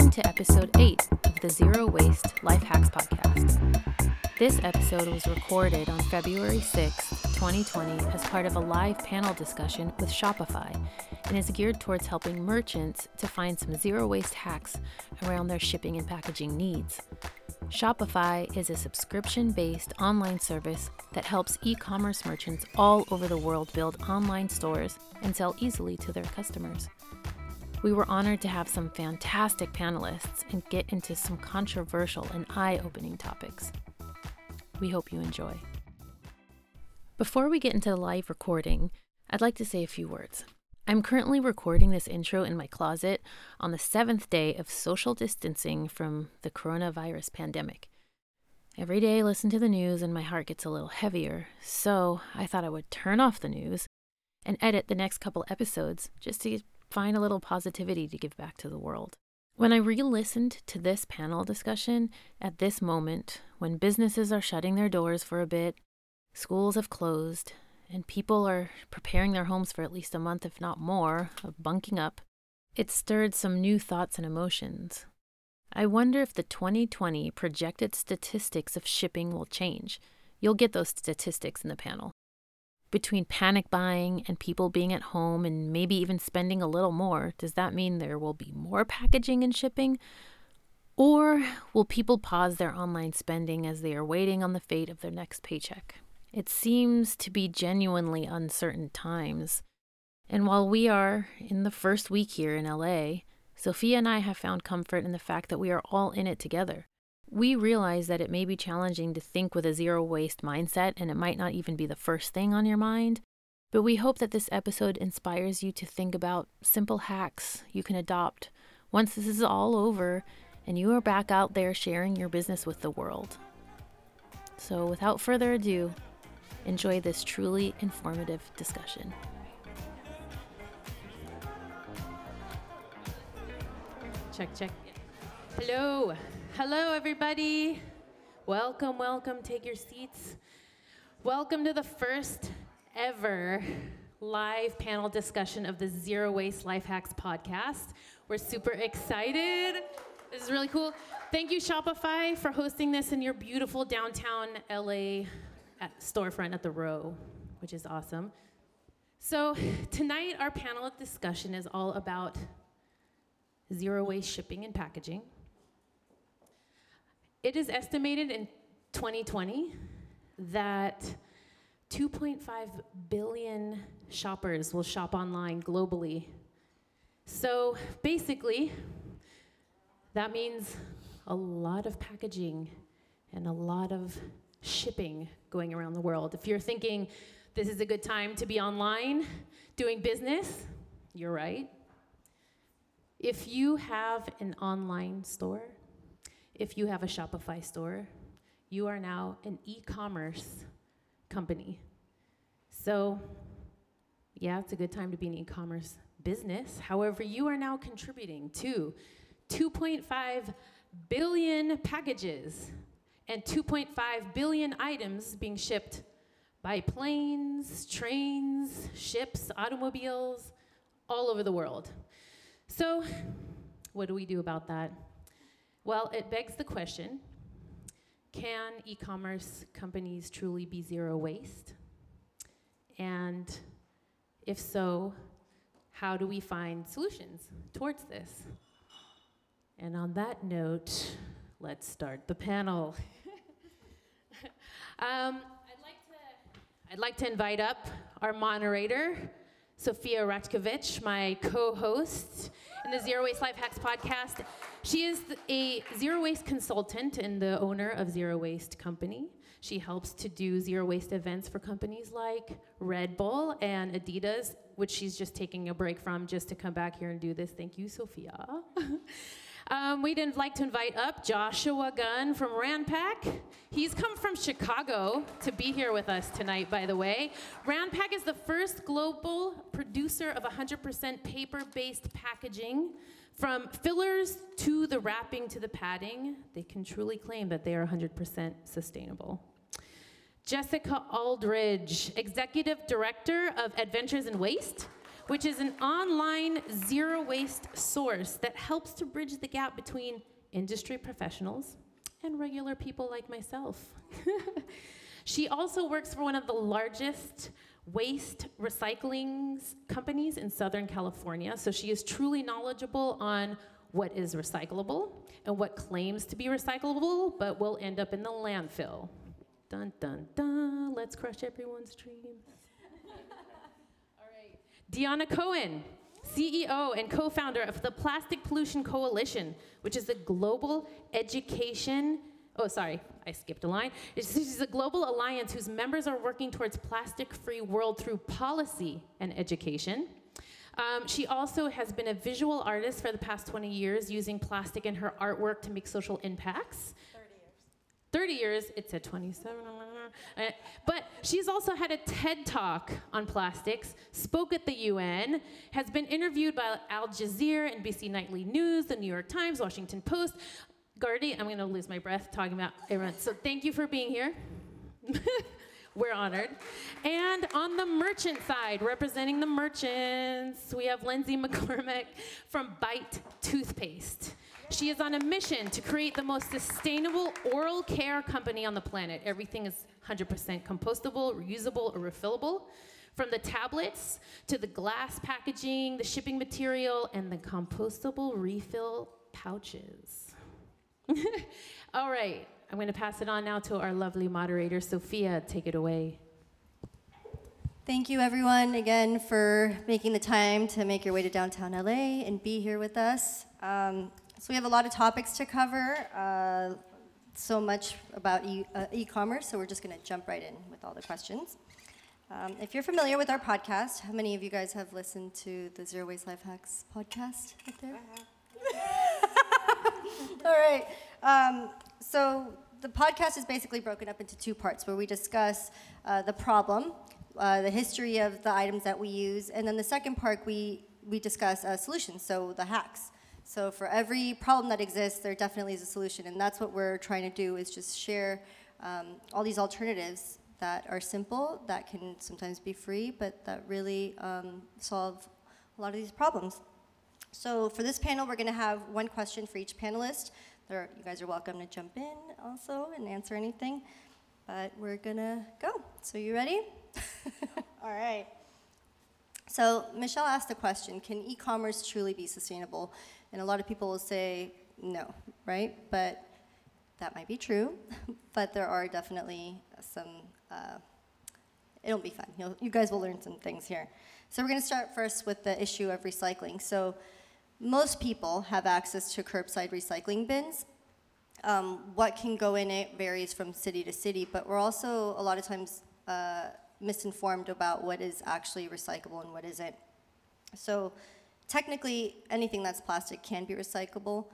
welcome to episode 8 of the Zero Waste Life Hacks podcast. This episode was recorded on February 6, 2020, as part of a live panel discussion with Shopify and is geared towards helping merchants to find some zero waste hacks around their shipping and packaging needs. Shopify is a subscription based online service that helps e commerce merchants all over the world build online stores and sell easily to their customers. We were honored to have some fantastic panelists and get into some controversial and eye opening topics. We hope you enjoy. Before we get into the live recording, I'd like to say a few words. I'm currently recording this intro in my closet on the seventh day of social distancing from the coronavirus pandemic. Every day I listen to the news and my heart gets a little heavier, so I thought I would turn off the news and edit the next couple episodes just to find a little positivity to give back to the world. When I re listened to this panel discussion at this moment, when businesses are shutting their doors for a bit, schools have closed, and people are preparing their homes for at least a month, if not more, of bunking up, it stirred some new thoughts and emotions. I wonder if the 2020 projected statistics of shipping will change. You'll get those statistics in the panel between panic buying and people being at home and maybe even spending a little more, does that mean there will be more packaging and shipping? Or will people pause their online spending as they are waiting on the fate of their next paycheck? It seems to be genuinely uncertain times. And while we are in the first week here in LA, Sophia and I have found comfort in the fact that we are all in it together. We realize that it may be challenging to think with a zero waste mindset, and it might not even be the first thing on your mind. But we hope that this episode inspires you to think about simple hacks you can adopt once this is all over and you are back out there sharing your business with the world. So, without further ado, enjoy this truly informative discussion. Check, check. Hello. Hello, everybody. Welcome, welcome. Take your seats. Welcome to the first ever live panel discussion of the Zero Waste Life Hacks podcast. We're super excited. This is really cool. Thank you, Shopify, for hosting this in your beautiful downtown LA at storefront at the Row, which is awesome. So, tonight, our panel of discussion is all about zero waste shipping and packaging. It is estimated in 2020 that 2.5 billion shoppers will shop online globally. So basically, that means a lot of packaging and a lot of shipping going around the world. If you're thinking this is a good time to be online doing business, you're right. If you have an online store, if you have a Shopify store, you are now an e commerce company. So, yeah, it's a good time to be an e commerce business. However, you are now contributing to 2.5 billion packages and 2.5 billion items being shipped by planes, trains, ships, automobiles, all over the world. So, what do we do about that? Well, it begs the question can e commerce companies truly be zero waste? And if so, how do we find solutions towards this? And on that note, let's start the panel. um, I'd, like to, I'd like to invite up our moderator, Sophia Ratkovich, my co host in the Zero Waste Life Hacks podcast. She is a zero waste consultant and the owner of Zero Waste Company. She helps to do zero waste events for companies like Red Bull and Adidas, which she's just taking a break from just to come back here and do this. Thank you, Sophia. um, we'd like to invite up Joshua Gunn from Ranpak. He's come from Chicago to be here with us tonight, by the way. Ranpak is the first global producer of 100% paper based packaging. From fillers to the wrapping to the padding, they can truly claim that they are 100% sustainable. Jessica Aldridge, Executive Director of Adventures in Waste, which is an online zero waste source that helps to bridge the gap between industry professionals and regular people like myself. she also works for one of the largest waste recycling companies in Southern California, so she is truly knowledgeable on what is recyclable and what claims to be recyclable but will end up in the landfill. Dun dun dun, let's crush everyone's dreams. All right. Deanna Cohen, CEO and co founder of the Plastic Pollution Coalition, which is a global education. Oh, sorry, I skipped a line. This is a global alliance whose members are working towards plastic free world through policy and education. Um, she also has been a visual artist for the past 20 years, using plastic in her artwork to make social impacts. 30 years, it said 27. Uh, but she's also had a TED talk on plastics, spoke at the UN, has been interviewed by Al Jazeera, NBC Nightly News, the New York Times, Washington Post. Gardy, I'm going to lose my breath talking about everyone. So thank you for being here. We're honored. And on the merchant side, representing the merchants, we have Lindsay McCormick from Bite Toothpaste. She is on a mission to create the most sustainable oral care company on the planet. Everything is 100% compostable, reusable, or refillable. From the tablets to the glass packaging, the shipping material, and the compostable refill pouches. All right, I'm going to pass it on now to our lovely moderator, Sophia. Take it away. Thank you, everyone, again, for making the time to make your way to downtown LA and be here with us. Um, so we have a lot of topics to cover, uh, so much about e- uh, e-commerce, so we're just going to jump right in with all the questions. Um, if you're familiar with our podcast, how many of you guys have listened to the Zero Waste Life Hacks podcast out there? all right. Um, so the podcast is basically broken up into two parts where we discuss uh, the problem, uh, the history of the items that we use, and then the second part we, we discuss uh, solutions, so the hacks. So for every problem that exists, there definitely is a solution, and that's what we're trying to do is just share um, all these alternatives that are simple, that can sometimes be free, but that really um, solve a lot of these problems. So for this panel, we're going to have one question for each panelist. There, you guys are welcome to jump in also and answer anything, but we're going to go. So you ready? all right. So Michelle asked the question, can e-commerce truly be sustainable? And a lot of people will say no, right? But that might be true, but there are definitely some, uh, it'll be fun. You'll, you guys will learn some things here. So we're gonna start first with the issue of recycling. So most people have access to curbside recycling bins. Um, what can go in it varies from city to city, but we're also a lot of times uh, misinformed about what is actually recyclable and what isn't. So technically, anything that's plastic can be recyclable,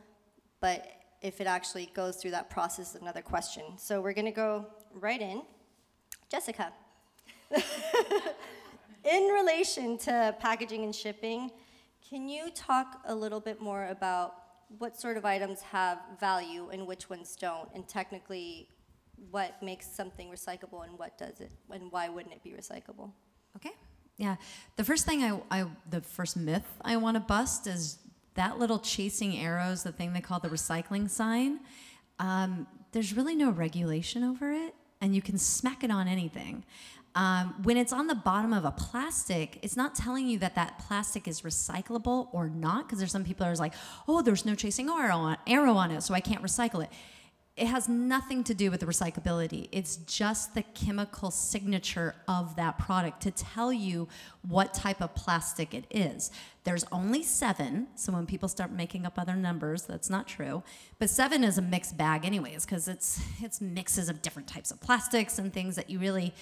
but if it actually goes through that process is another question. So we're gonna go right in. Jessica. in relation to packaging and shipping, can you talk a little bit more about what sort of items have value and which ones don't, and technically what makes something recyclable and what does it, and why wouldn't it be recyclable? Okay. Yeah. The first thing I, I the first myth I want to bust is that little chasing arrows, the thing they call the recycling sign. Um, there's really no regulation over it, and you can smack it on anything. Um, when it's on the bottom of a plastic, it's not telling you that that plastic is recyclable or not, because there's some people that are like, oh, there's no chasing arrow on, arrow on it, so I can't recycle it it has nothing to do with the recyclability. It's just the chemical signature of that product to tell you what type of plastic it is. There's only seven, so when people start making up other numbers, that's not true. But seven is a mixed bag, anyways, because it's it's mixes of different types of plastics and things that you really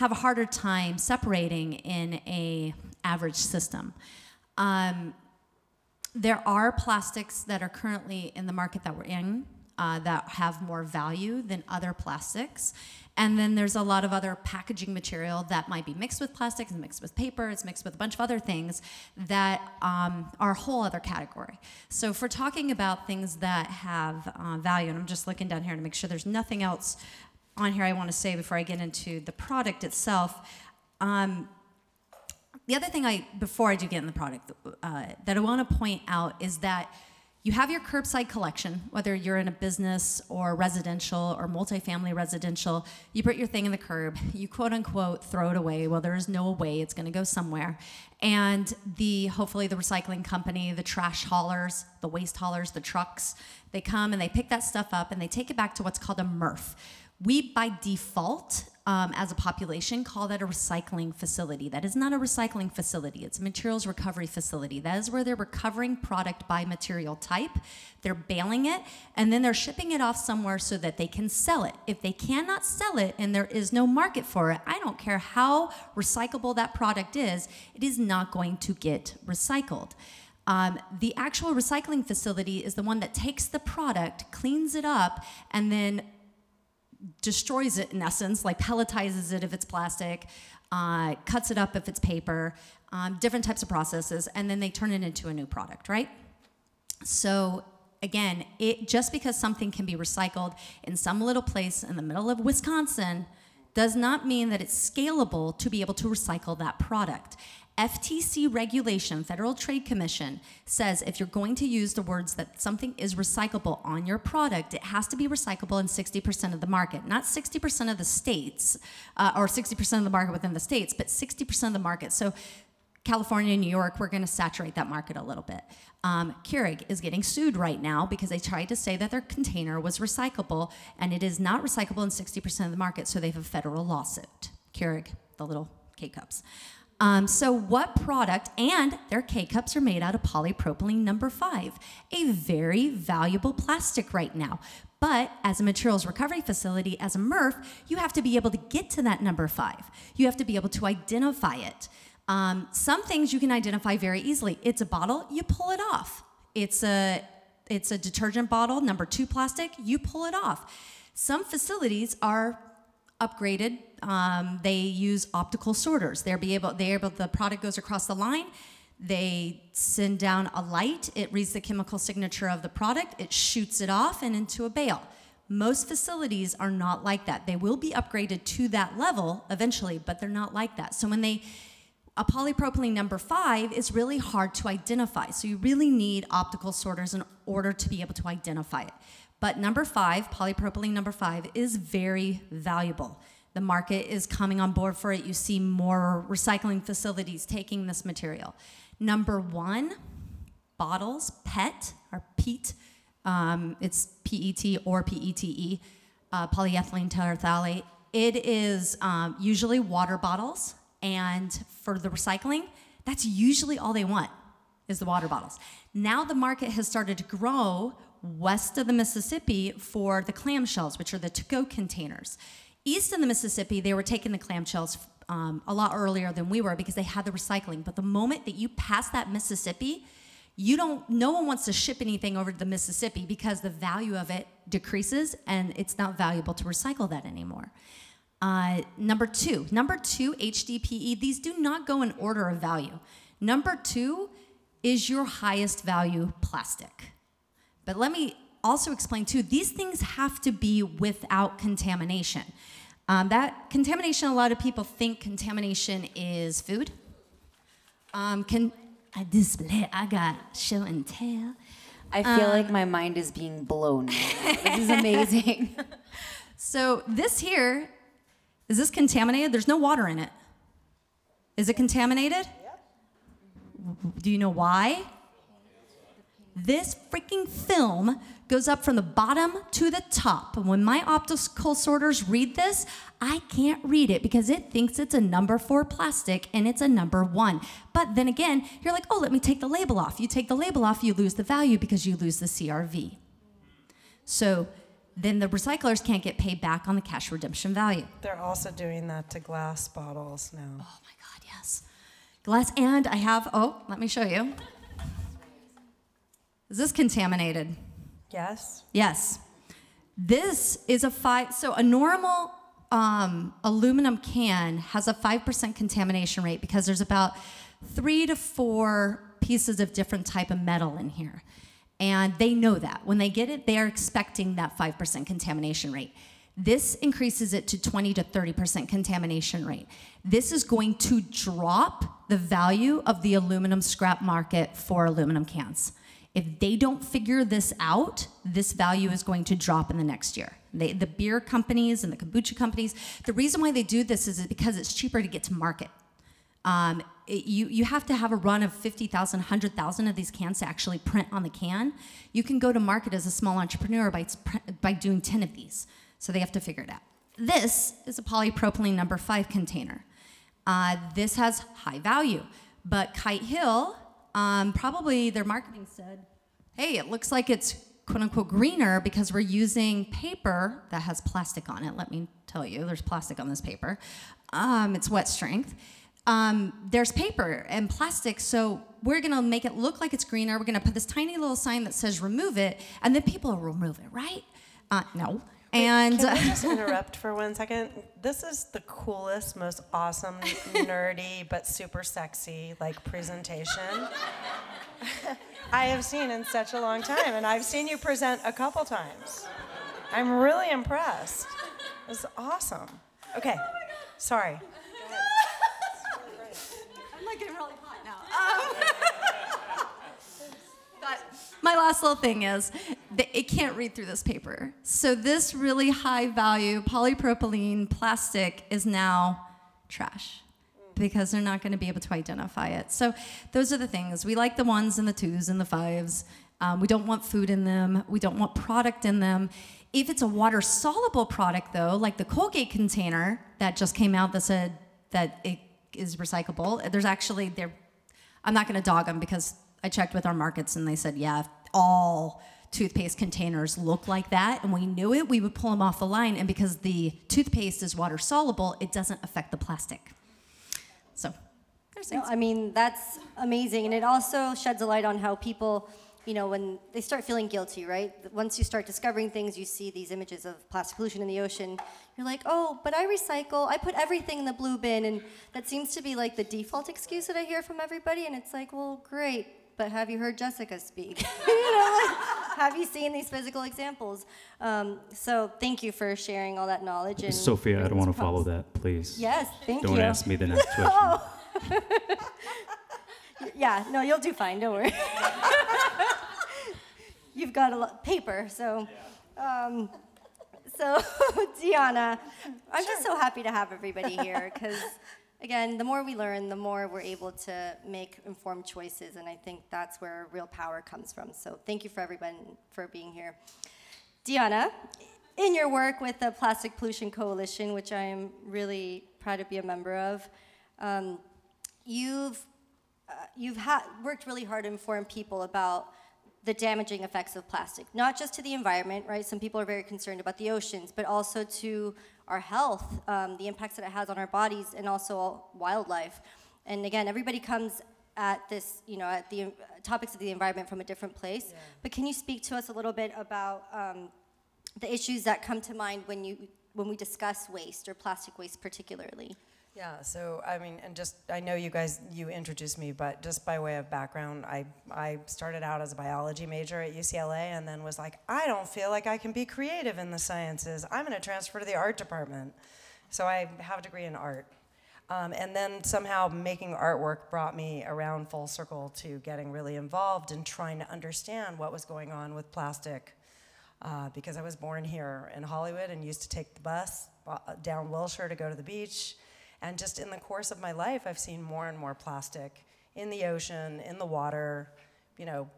have a harder time separating in a average system. Um, there are plastics that are currently in the market that we're in uh, that have more value than other plastics. And then there's a lot of other packaging material that might be mixed with plastics, mixed with paper, it's mixed with a bunch of other things that um, are a whole other category. So if we're talking about things that have uh, value, and I'm just looking down here to make sure there's nothing else on here I want to say before I get into the product itself. Um, the other thing I, before I do get in the product, uh, that I want to point out is that you have your curbside collection, whether you're in a business or residential or multifamily residential. You put your thing in the curb, you quote unquote throw it away. Well, there is no way it's going to go somewhere. And the hopefully the recycling company, the trash haulers, the waste haulers, the trucks, they come and they pick that stuff up and they take it back to what's called a MRF. We, by default, um, as a population, call that a recycling facility. That is not a recycling facility, it's a materials recovery facility. That is where they're recovering product by material type, they're baling it, and then they're shipping it off somewhere so that they can sell it. If they cannot sell it and there is no market for it, I don't care how recyclable that product is, it is not going to get recycled. Um, the actual recycling facility is the one that takes the product, cleans it up, and then destroys it in essence, like pelletizes it if it's plastic, uh, cuts it up if it's paper, um, different types of processes, and then they turn it into a new product, right? So again, it just because something can be recycled in some little place in the middle of Wisconsin does not mean that it's scalable to be able to recycle that product. FTC regulation, Federal Trade Commission, says if you're going to use the words that something is recyclable on your product, it has to be recyclable in 60% of the market. Not 60% of the states, uh, or 60% of the market within the states, but 60% of the market. So California, and New York, we're going to saturate that market a little bit. Um, Keurig is getting sued right now because they tried to say that their container was recyclable, and it is not recyclable in 60% of the market, so they have a federal lawsuit. Keurig, the little K cups. Um, so, what product and their K cups are made out of polypropylene number five, a very valuable plastic right now. But as a materials recovery facility, as a MRF, you have to be able to get to that number five. You have to be able to identify it. Um, some things you can identify very easily. It's a bottle, you pull it off. It's a it's a detergent bottle, number two plastic, you pull it off. Some facilities are upgraded. Um, they use optical sorters. They're be able, they're able, the product goes across the line. They send down a light. It reads the chemical signature of the product. It shoots it off and into a bale. Most facilities are not like that. They will be upgraded to that level eventually, but they're not like that. So when they a polypropylene number five is really hard to identify. So you really need optical sorters in order to be able to identify it. But number five, polypropylene number five, is very valuable. The market is coming on board for it. You see more recycling facilities taking this material. Number one, bottles, PET or PET. Um, it's PET or PETE, uh, polyethylene terephthalate. It is um, usually water bottles, and for the recycling, that's usually all they want is the water bottles. Now the market has started to grow west of the Mississippi for the clamshells, which are the to-go containers. East of the Mississippi, they were taking the clamshells um, a lot earlier than we were because they had the recycling. But the moment that you pass that Mississippi, you don't. No one wants to ship anything over to the Mississippi because the value of it decreases and it's not valuable to recycle that anymore. Uh, number two, number two, HDPE. These do not go in order of value. Number two is your highest value plastic. But let me also explain too, these things have to be without contamination. Um, that contamination, a lot of people think contamination is food. Um, can I display? I got show and tell. I feel um, like my mind is being blown. this is amazing. so this here, is this contaminated? There's no water in it. Is it contaminated? Yep. Do you know why? This freaking film goes up from the bottom to the top. And when my optical sorters read this, I can't read it because it thinks it's a number four plastic and it's a number one. But then again, you're like, oh, let me take the label off. You take the label off, you lose the value because you lose the CRV. So then the recyclers can't get paid back on the cash redemption value. They're also doing that to glass bottles now. Oh my God, yes. Glass, and I have, oh, let me show you. Is this contaminated? Yes. Yes. This is a five, so a normal um, aluminum can has a 5% contamination rate because there's about three to four pieces of different type of metal in here. And they know that. When they get it, they are expecting that 5% contamination rate. This increases it to 20 to 30% contamination rate. This is going to drop the value of the aluminum scrap market for aluminum cans. If they don't figure this out, this value is going to drop in the next year. They, the beer companies and the kombucha companies, the reason why they do this is because it's cheaper to get to market. Um, it- you, you have to have a run of 50,000, 100,000 of these cans to actually print on the can. You can go to market as a small entrepreneur by, by doing 10 of these. So they have to figure it out. This is a polypropylene number five container. Uh, this has high value, but Kite Hill, um, probably their marketing said, hey, it looks like it's quote unquote greener because we're using paper that has plastic on it. Let me tell you, there's plastic on this paper. Um, it's wet strength. Um, there's paper and plastic, so we're gonna make it look like it's greener. We're gonna put this tiny little sign that says remove it, and then people will remove it, right? Uh, no. And Can I just interrupt for one second? This is the coolest, most awesome, nerdy, but super sexy like presentation I have seen in such a long time, and I've seen you present a couple times. I'm really impressed. It's awesome. Okay, sorry. I'm like getting really hot now. Um, my last little thing is it can't read through this paper. So this really high value polypropylene plastic is now trash because they're not going to be able to identify it. So those are the things. We like the ones and the twos and the fives. Um, we don't want food in them. We don't want product in them. If it's a water soluble product, though, like the Colgate container that just came out that said that it is recyclable, there's actually there. I'm not going to dog them because I checked with our markets and they said, yeah, all toothpaste containers look like that and we knew it, we would pull them off the line. And because the toothpaste is water soluble, it doesn't affect the plastic. So there's No. I mean, that's amazing. And it also sheds a light on how people, you know, when they start feeling guilty, right? Once you start discovering things, you see these images of plastic pollution in the ocean. You're like, oh, but I recycle. I put everything in the blue bin. And that seems to be like the default excuse that I hear from everybody. And it's like, well, great. But have you heard Jessica speak? you know, like, have you seen these physical examples? Um, so thank you for sharing all that knowledge. And Sophia, I don't want to these follow that, please. Yes, thank you. Don't ask me the next question. Yeah, no, you'll do fine. Don't worry. You've got a lot paper, so. Um, so, Deanna, I'm just so happy to have everybody here because, again, the more we learn, the more we're able to make informed choices, and I think that's where real power comes from. So, thank you for everyone for being here. Deanna, in your work with the Plastic Pollution Coalition, which I am really proud to be a member of, um, you've uh, you've worked really hard to inform people about the damaging effects of plastic, not just to the environment, right? Some people are very concerned about the oceans, but also to our health, um, the impacts that it has on our bodies, and also wildlife. And again, everybody comes at this, you know, at the uh, topics of the environment from a different place. But can you speak to us a little bit about um, the issues that come to mind when you when we discuss waste or plastic waste, particularly? Yeah, so I mean, and just I know you guys you introduced me, but just by way of background, I I started out as a biology major at UCLA, and then was like, I don't feel like I can be creative in the sciences. I'm going to transfer to the art department. So I have a degree in art, um, and then somehow making artwork brought me around full circle to getting really involved in trying to understand what was going on with plastic. Uh, because I was born here in Hollywood and used to take the bus uh, down Wilshire to go to the beach. And just in the course of my life, I've seen more and more plastic in the ocean, in the water. You know,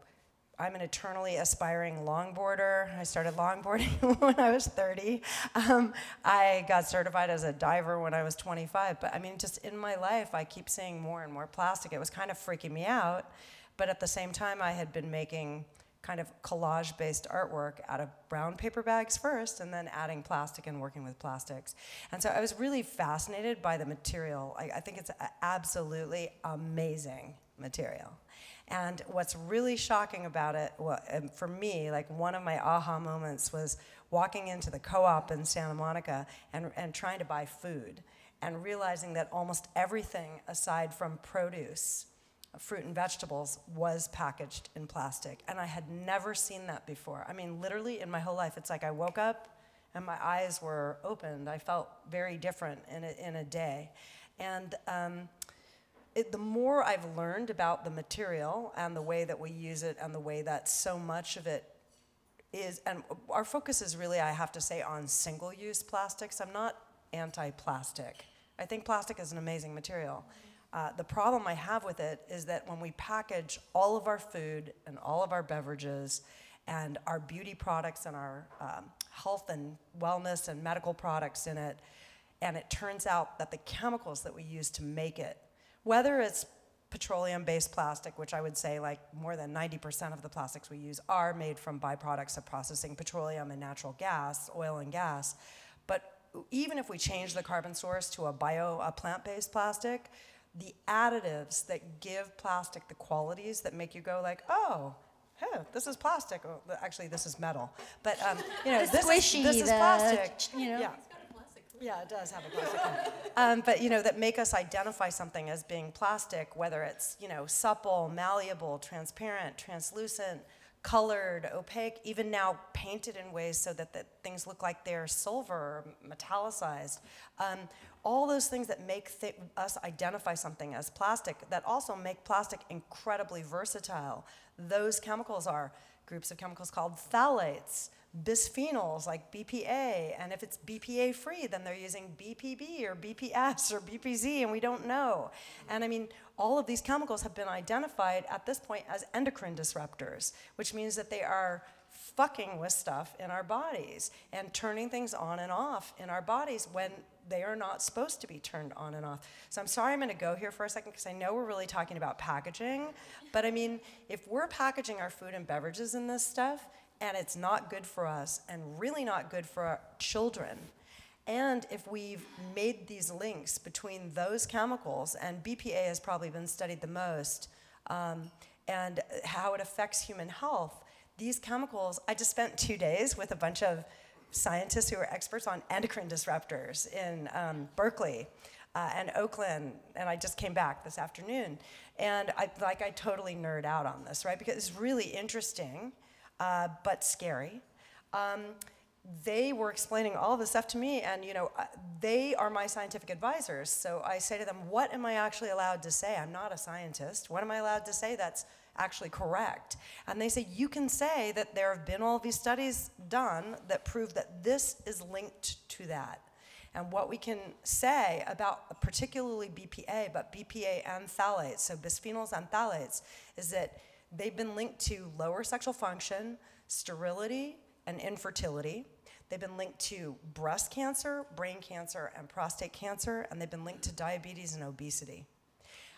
I'm an eternally aspiring longboarder. I started longboarding when I was 30. Um, I got certified as a diver when I was 25. But I mean, just in my life, I keep seeing more and more plastic. It was kind of freaking me out. But at the same time, I had been making kind of collage based artwork out of brown paper bags first and then adding plastic and working with plastics. And so I was really fascinated by the material. I, I think it's absolutely amazing material. And what's really shocking about it, well, for me, like one of my aha moments was walking into the co op in Santa Monica and, and trying to buy food and realizing that almost everything aside from produce fruit and vegetables was packaged in plastic. And I had never seen that before. I mean, literally in my whole life, it's like I woke up and my eyes were opened. I felt very different in a, in a day. And um, it, the more I've learned about the material and the way that we use it and the way that so much of it is, and our focus is really, I have to say, on single use plastics. I'm not anti plastic. I think plastic is an amazing material. Uh, the problem I have with it is that when we package all of our food and all of our beverages and our beauty products and our um, health and wellness and medical products in it, and it turns out that the chemicals that we use to make it, whether it's petroleum based plastic, which I would say like more than 90% of the plastics we use are made from byproducts of processing petroleum and natural gas, oil and gas. But even if we change the carbon source to a bio, a plant based plastic, the additives that give plastic the qualities that make you go like, oh, hey, this is plastic. Oh, actually, this is metal. But um, you know, this, squishy, is, this is the, plastic. you know. Yeah. Yeah, it does have a plastic one. Um, but you know that make us identify something as being plastic, whether it's you know supple, malleable, transparent, translucent, colored, opaque, even now painted in ways so that the things look like they're silver or metallicized. Um, all those things that make th- us identify something as plastic that also make plastic incredibly versatile. Those chemicals are groups of chemicals called phthalates bisphenols like BPA, and if it's BPA free, then they're using BPB or BPS or BPZ, and we don't know. And I mean, all of these chemicals have been identified at this point as endocrine disruptors, which means that they are fucking with stuff in our bodies and turning things on and off in our bodies when they are not supposed to be turned on and off. So I'm sorry I'm going to go here for a second because I know we're really talking about packaging, but I mean, if we're packaging our food and beverages in this stuff, and it's not good for us and really not good for our children. And if we've made these links between those chemicals, and BPA has probably been studied the most, um, and how it affects human health, these chemicals, I just spent two days with a bunch of scientists who are experts on endocrine disruptors in um, Berkeley. Uh, and Oakland, and I just came back this afternoon, and I like I totally nerd out on this, right? Because it's really interesting uh, but scary. Um, they were explaining all this stuff to me, and you know, uh, they are my scientific advisors. So I say to them, "What am I actually allowed to say? I'm not a scientist. What am I allowed to say that's actually correct?" And they say, "You can say that there have been all these studies done that prove that this is linked to that." And what we can say about particularly BPA, but BPA and phthalates, so bisphenols and phthalates, is that They've been linked to lower sexual function, sterility, and infertility. They've been linked to breast cancer, brain cancer, and prostate cancer, and they've been linked to diabetes and obesity.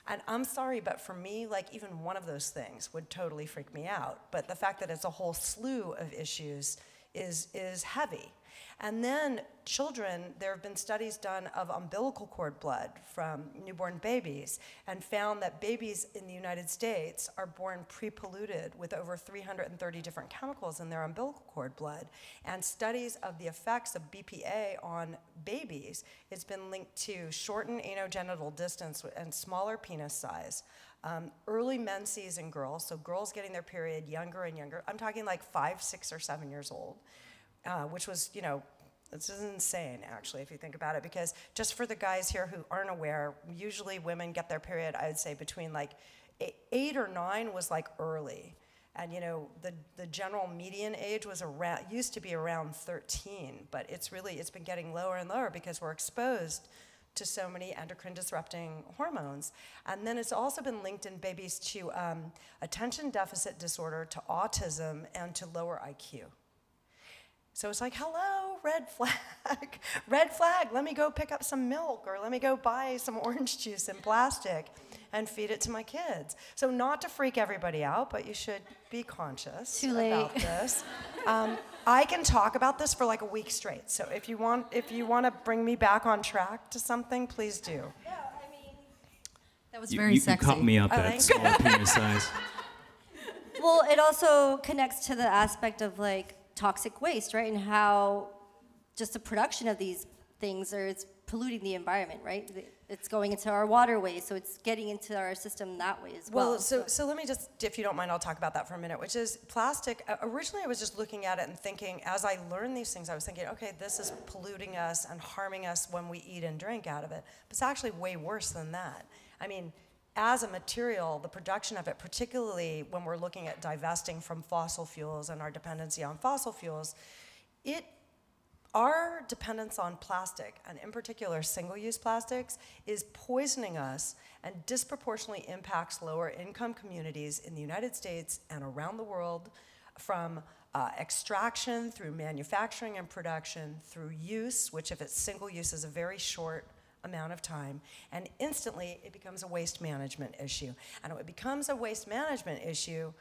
And I'm sorry, but for me, like even one of those things would totally freak me out. But the fact that it's a whole slew of issues is, is heavy. And then children, there have been studies done of umbilical cord blood from newborn babies and found that babies in the United States are born pre polluted with over 330 different chemicals in their umbilical cord blood. And studies of the effects of BPA on babies, it's been linked to shortened anogenital distance and smaller penis size. Um, early menses in girls, so girls getting their period younger and younger. I'm talking like five, six, or seven years old uh, which was, you know, this is insane, actually, if you think about it, because just for the guys here who aren't aware, usually women get their period, I would say, between like eight or nine was like early. And you know, the, the general median age was around, used to be around 13, but it's really, it's been getting lower and lower because we're exposed to so many endocrine disrupting hormones. And then it's also been linked in babies to um, attention deficit disorder, to autism, and to lower IQ. So it's like, hello, red flag, red flag, let me go pick up some milk or let me go buy some orange juice in plastic and feed it to my kids. So, not to freak everybody out, but you should be conscious Too late. about this. Um, I can talk about this for like a week straight. So, if you want, if you want to bring me back on track to something, please do. Yeah, I mean that was You, very you, you sexy. caught me up Oh, at thank small penis size. Well, it also connects to the aspect of like toxic waste, right? And how just the production of these things or it's polluting the environment, right? It's going into our waterways, so it's getting into our system that way as well. Well, so, so let me just, if you don't mind, I'll talk about that for a minute, which is plastic. uh, Originally, I was just looking at it and thinking, as I learned these things, I was thinking, okay, this is polluting us and harming us when we eat and drink out of it. But it's actually way worse than that. I mean, as a material, the production of it, particularly when we're looking at divesting from fossil fuels and our dependency on fossil fuels, it our dependence on plastic, and in particular single use plastics, is poisoning us and disproportionately impacts lower income communities in the United States and around the world from uh, extraction through manufacturing and production through use, which, if it's single use, is a very short amount of time, and instantly it becomes a waste management issue. And when it becomes a waste management issue,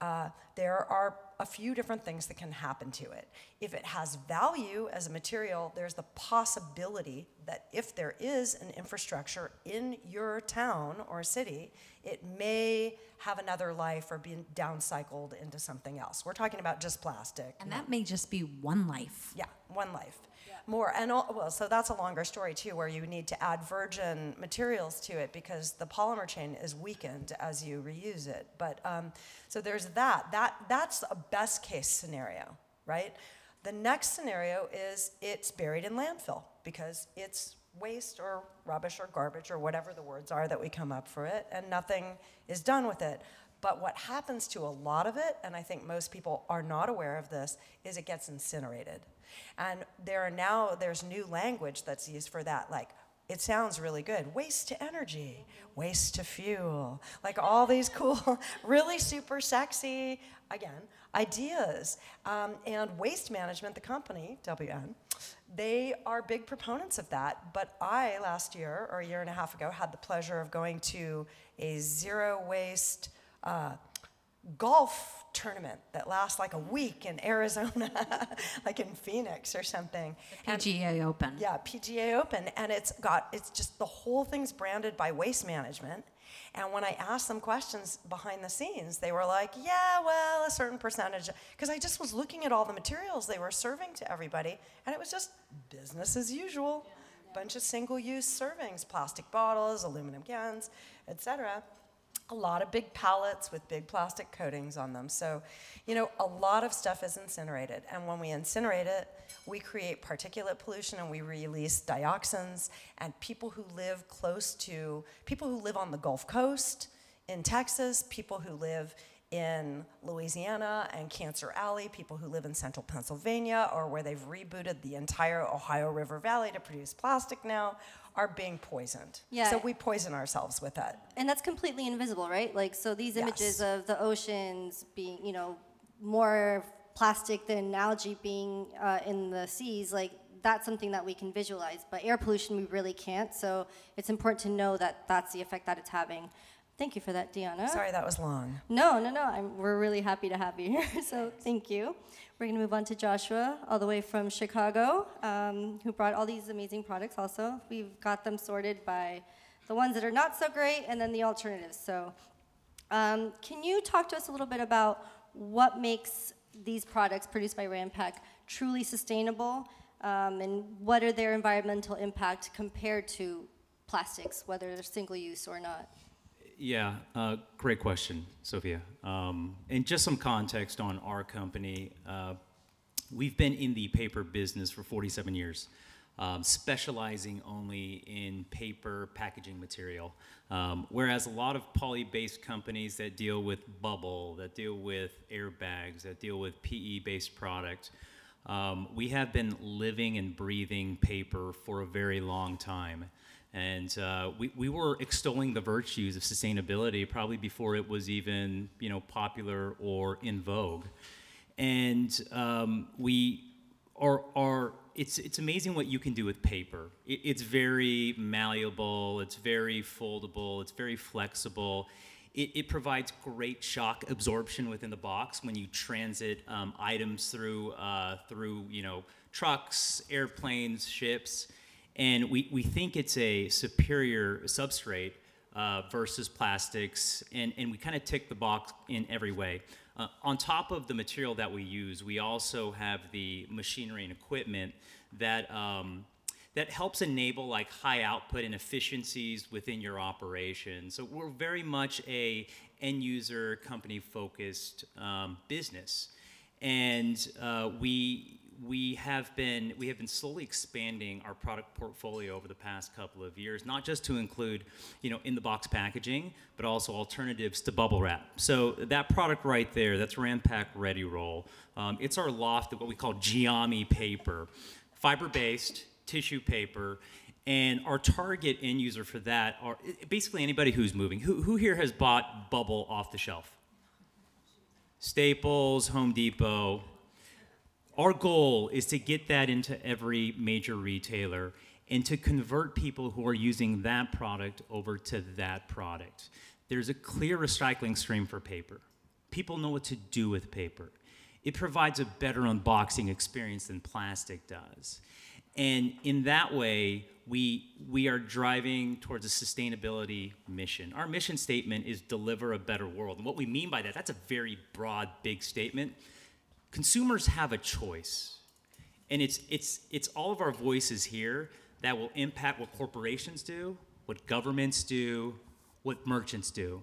uh, there are a few different things that can happen to it. If it has value as a material, there's the possibility that if there is an infrastructure in your town or city, it may have another life or be downcycled into something else. We're talking about just plastic. And that may just be one life. Yeah, one life. More, and all, well, so that's a longer story too, where you need to add virgin materials to it because the polymer chain is weakened as you reuse it. But um, so there's that. That that's a best case scenario, right? The next scenario is it's buried in landfill because it's waste or rubbish or garbage or whatever the words are that we come up for it, and nothing is done with it. But what happens to a lot of it, and I think most people are not aware of this, is it gets incinerated. And there are now, there's new language that's used for that, like, it sounds really good. Waste to energy, waste to fuel, like all these cool, really super sexy, again, ideas. Um, and Waste Management, the company, WM, they are big proponents of that. But I, last year or a year and a half ago, had the pleasure of going to a zero waste uh, golf tournament that lasts like a week in Arizona, like in Phoenix or something. And- PGA Open. yeah, PGA Open, and it's got it's just the whole thing's branded by Waste Management. And when I asked them questions behind the scenes, they were like, "Yeah, well, a certain percentage." Because I just was looking at all the materials they were serving to everybody, and it was just business as usual. Bunch of single-use servings, plastic bottles, aluminum cans, etc a lot of big pallets with big plastic coatings on them. So, you know, a lot of stuff is incinerated. And when we incinerate it, we create particulate pollution and we release dioxins. And people who live close to, people who live on the Gulf Coast in Texas, people who live in Louisiana and Cancer Alley, people who live in central Pennsylvania, or where they've rebooted the entire Ohio River Valley to produce plastic now, are being poisoned. Yeah. So we poison ourselves with that. And that's completely invisible, right? Like, so these images Yes. of the oceans being, you know, more plastic than algae being uh, in the seas, like, that's something that we can visualize. But air pollution, we really can't. So it's important to know that that's the effect that it's having. Thank you for that, Deanna. Sorry that was long. No, no, no. I'm, we're really happy to have you here. So thank you. We're going to move on to Joshua, all the way from Chicago, um, who brought all these amazing products also. We've got them sorted by the ones that are not so great and then the alternatives. So um, can you talk to us a little bit about what makes these products produced by Ranpak truly sustainable um, and what are their environmental impact compared to plastics, whether they're single use or not? Yeah, uh, great question, Sophia. Um, and just some context on our company. Uh, we've been in the paper business for 47 years, um, specializing only in paper packaging material. Um, whereas a lot of poly based companies that deal with bubble, that deal with airbags, that deal with PE based product, um, we have been living and breathing paper for a very long time. And uh, we, we were extolling the virtues of sustainability probably before it was even you know popular or in vogue. And um, we are, are it's, it's amazing what you can do with paper. It, it's very malleable, it's very foldable, it's very flexible. It, it provides great shock absorption within the box when you transit um, items through, uh, through you know, trucks, airplanes, ships and we, we think it's a superior substrate uh, versus plastics, and, and we kind of tick the box in every way. Uh, on top of the material that we use, we also have the machinery and equipment that, um, that helps enable like high output and efficiencies within your operation. So we're very much a end user company focused um, business, and uh, we we have been we have been slowly expanding our product portfolio over the past couple of years, not just to include, you know, in the box packaging, but also alternatives to bubble wrap. So that product right there, that's Ranpak Ready Roll. Um, it's our loft, of what we call Geami paper, fiber-based tissue paper. And our target end user for that are basically anybody who's moving. Who, who here has bought bubble off the shelf? Staples, Home Depot, our goal is to get that into every major retailer and to convert people who are using that product over to that product. There's a clear recycling stream for paper. People know what to do with paper. It provides a better unboxing experience than plastic does. And in that way, we, we are driving towards a sustainability mission. Our mission statement is deliver a better world. And what we mean by that, that's a very broad, big statement consumers have a choice. And it's, it's, it's all of our voices here that will impact what corporations do, what governments do, what merchants do.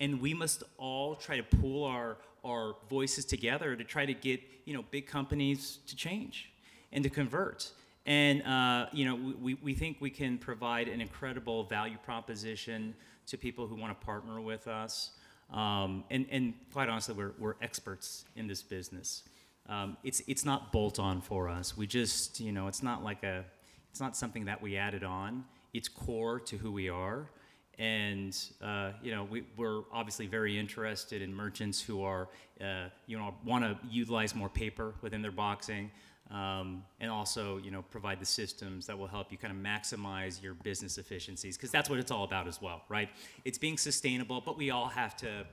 And we must all try to pool our, our voices together to try to get you know, big companies to change and to convert. And uh, you know, we, we think we can provide an incredible value proposition to people who want to partner with us. Um, and, and quite honestly, we're, we're experts in this business. Um, it's, it's not bolt on for us. We just, you know, it's not like a, it's not something that we added on. It's core to who we are. And, uh, you know, we, we're obviously very interested in merchants who are, uh, you know, want to utilize more paper within their boxing. Um, and also you know provide the systems that will help you kind of maximize your business efficiencies because that's what it's all about as well right it's being sustainable but we all have to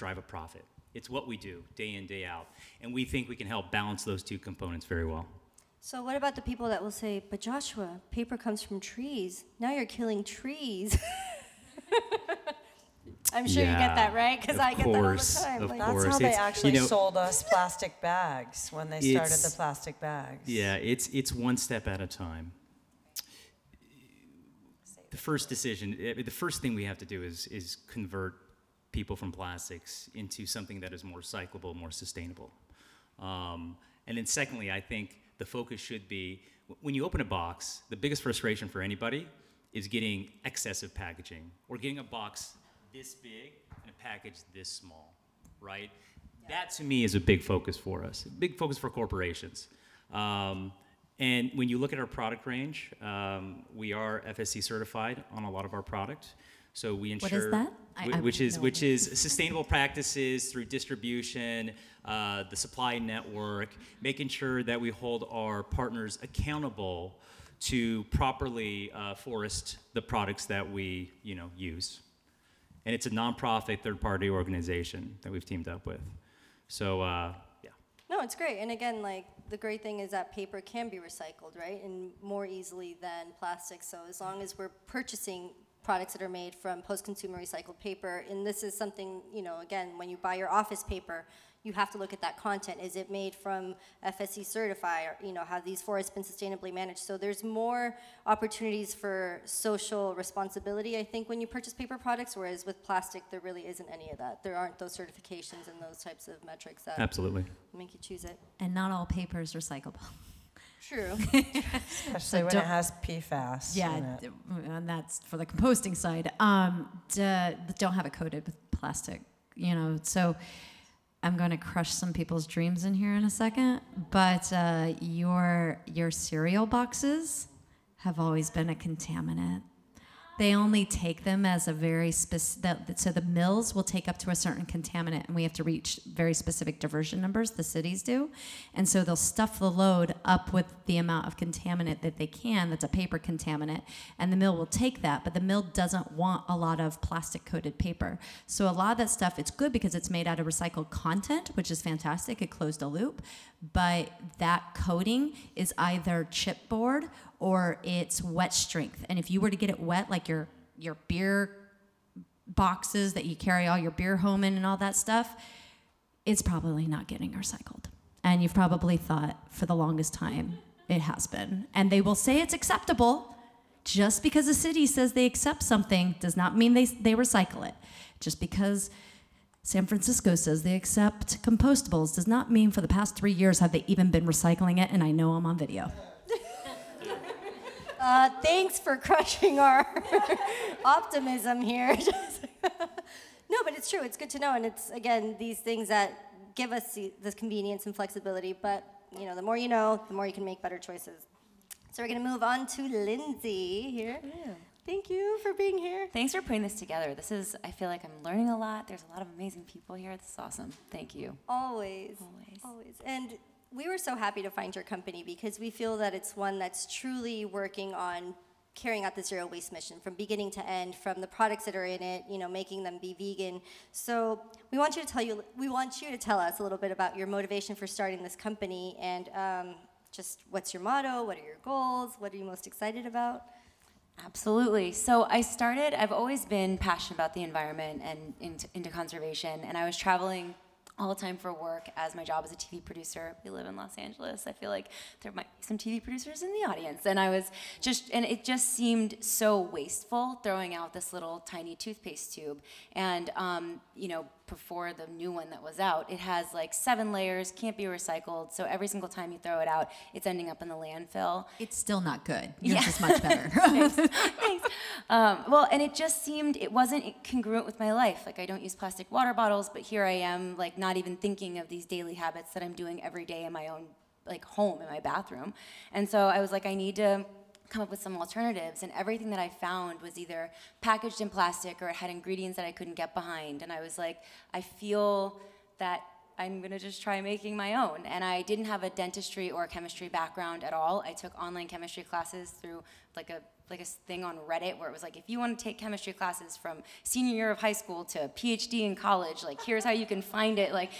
drive a profit it's what we do day in day out and we think we can help balance those two components very well So what about the people that will say, but Joshua, paper comes from trees. Now you're killing trees. I'm sure you get that, right? Because of I get that all the time. of like- That's course. how they It's- you actually know- sold us plastic bags when they started the plastic bags. Yeah, it's it's one step at a time. The first decision, eh, the first thing we have to do is is convert people from plastics into something that is more recyclable, more sustainable. Um, and then secondly, I think the focus should be when you open a box, the biggest frustration for anybody is getting excessive packaging or getting a box this big and a package this small, right? That to me is a big focus for us, big focus for corporations. Um, and when you look at our product range, um, we are FSC certified on a lot of our product. So we ensure is that? I- I which is which is sustainable practices through distribution, uh, the supply network, making sure that we hold our partners accountable to properly uh, forest the products that we you know use. And it's a nonprofit third-party organization that we've teamed up with. So uh, yeah. No, it's great. And again, like the great thing is that paper can be recycled, right? And more easily than plastic. So as long as we're purchasing products that are made from post-consumer recycled paper, and this is something, you know, again, when you buy your office paper, you have to look at that content. Is it made from FSC certified? Or, you know, have these forests been sustainably managed? So there's more opportunities for social responsibility, I think, when you purchase paper products, whereas with plastic, there really isn't any of that. There aren't those certifications and those types of metrics that Absolutely. make you choose it. And not all paper is recyclable. True. Especially when it has PFAS. Yeah, in it. and that's for the composting side. Um, d- don't have it coated with plastic, you know. So I'm going to crush some people's dreams in here in a second. But uh, your your cereal boxes have always been a contaminant. They only take them as a very specific. So the mills will take up to a certain contaminant, and we have to reach very specific diversion numbers. The cities do, and so they'll stuff the load up with the amount of contaminant that they can. That's a paper contaminant, and the mill will take that. But the mill doesn't want a lot of plastic coated paper. So a lot of that stuff, it's good because it's made out of recycled content, which is fantastic. It closed a loop, but that coating is either chipboard or it's wet strength. And if you were to get it wet, like your your beer boxes that you carry all your beer home in and all that stuff, it's probably not getting recycled. And you've probably thought for the longest time It has been. And they will say it's acceptable. Just because a city says they accept something does not mean they, they recycle it. Just because San Francisco says they accept compostables does not mean for the past three years have they even been recycling it, and I know I'm on video. Uh, thanks for crushing our optimism here. no, but it's true. It's good to know, and it's again these things that give us this convenience and flexibility. But you know, the more you know, the more you can make better choices. So we're gonna move on to Lindsay here. Thank you for being here. Thanks for putting this together. This is, I feel like I'm learning a lot. There's a lot of amazing people here. This is awesome. Thank you. Always. Always. Always. And we were so happy to find your company because we feel that it's one that's truly working on carrying out the zero waste mission from beginning to end, from the products that are in it, you know, making them be vegan. So we want you to tell you, we want you to tell us a little bit about your motivation for starting this company and um, just what's your motto, what are your goals, what are you most excited about? Absolutely. So I started, I've always been passionate about the environment and into, into conservation, and I was traveling all the time for work as my job as a TV producer. We live in Los Angeles. I feel like there might be some TV producers in the audience. And I was just, and it just seemed so wasteful throwing out this little tiny toothpaste tube. And, um, you know, before the new one that was out, it has like seven layers, can't be recycled. So every single time you throw it out, it's ending up in the landfill. It's still not good. Yours Yeah. is much better. Thanks. Um, well, and it just seemed it wasn't congruent with my life. Like I don't use plastic water bottles, but here I am, like not even thinking of these daily habits that I'm doing every day in my own like home in my bathroom. And so I was like, I need to come up with some alternatives. And everything that I found was either packaged in plastic or it had ingredients that I couldn't get behind. And I was like, I feel that I'm gonna just try making my own. And I didn't have a dentistry or chemistry background at all. I took online chemistry classes through like a like a thing on Reddit where it was like, if you want to take chemistry classes from senior year of high school to PhD in college, like here's how you can find it, like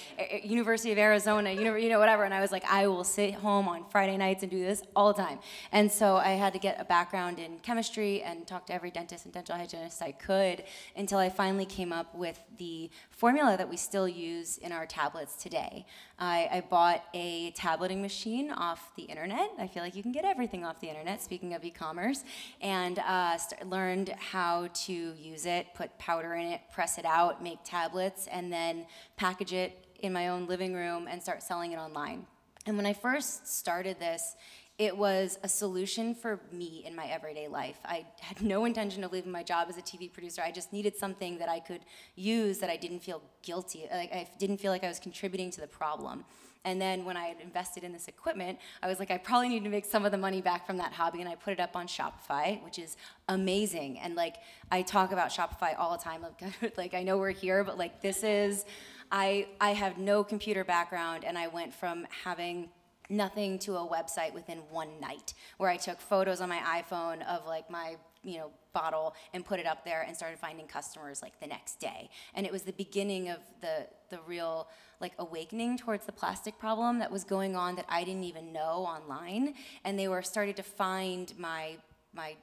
University of Arizona, you know, whatever. And I was like, I will sit home on Friday nights and do this all the time. And so I had to get a background in chemistry and talk to every dentist and dental hygienist I could until I finally came up with the formula that we still use in our tablets today. I, I bought a tableting machine off the internet. I feel like you can get everything off the internet, speaking of e commerce, and uh, learned how to use it, put powder in it, press it out, make tablets, and then package it in my own living room and start selling it online. And when I first started this, it was a solution for me in my everyday life. I had no intention of leaving my job as a TV producer. I just needed something that I could use that I didn't feel guilty. Like I didn't feel like I was contributing to the problem. And then when I had invested in this equipment, I was like, I probably need to make some of the money back from that hobby, and I put it up on Shopify, which is amazing. And like I talk about Shopify all the time. Like, I know we're here, but like this is, I I have no computer background, and I went from having nothing to a website within one night where I took photos on my iPhone of like my you know bottle and put it up there and started finding customers like the next day. And it was the beginning of the the real like awakening towards the plastic problem that was going on that I didn't even know online. And they were starting to find my my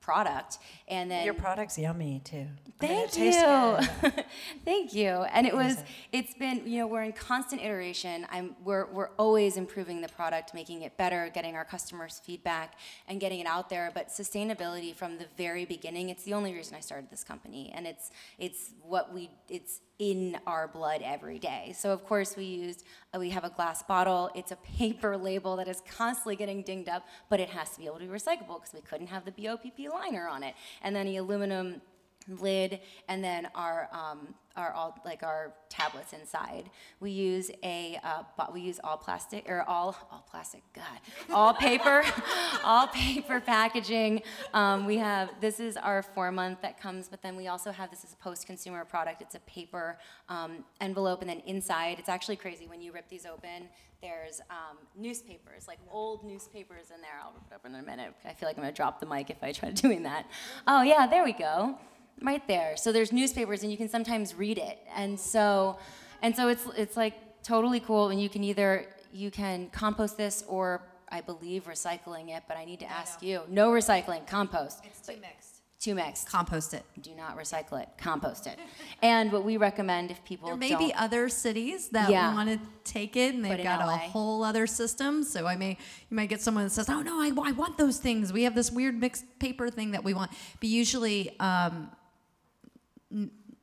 product and then Your product's yummy too. I mean, Thank you. good. Thank you. And it was it's been, you know, we're in constant iteration. I'm we're we're always improving the product, making it better, getting our customers feedback and getting it out there, but sustainability from the very beginning, it's the only reason I started this company and it's it's what we it's in our blood every day. So of course we used uh, we have a glass bottle. It's a paper label that is constantly getting dinged up, but it has to be able to be recyclable because we couldn't have the BOPP liner on it. And then the aluminum lid, and then our um, our all like our tablets inside. We use a uh, we use all plastic or all all plastic. God, all paper, all paper packaging. Um, we have this is our four month that comes, but then we also have this is a post consumer product. It's a paper um, envelope, and then inside it's actually crazy when you rip these open. There's um, newspapers, like old newspapers in there. I'll rip it open in a minute. I feel like I'm gonna drop the mic if I try doing that. Oh yeah, there we go right there. So there's newspapers, and you can sometimes read it, and so, and so it's it's like totally cool. And you can either you can compost this, or I believe recycling it. But I need to ask you, no recycling, compost. It's too mixed. too mixed. Compost it. Do not recycle it. Compost it. And what we recommend if people There may don't, be other cities that Yeah. want to take it, and they've in got a whole other system. So I may, you might get someone that says, "Oh no, I, I want those things. We have this weird mixed paper thing that we want." But usually, um, n-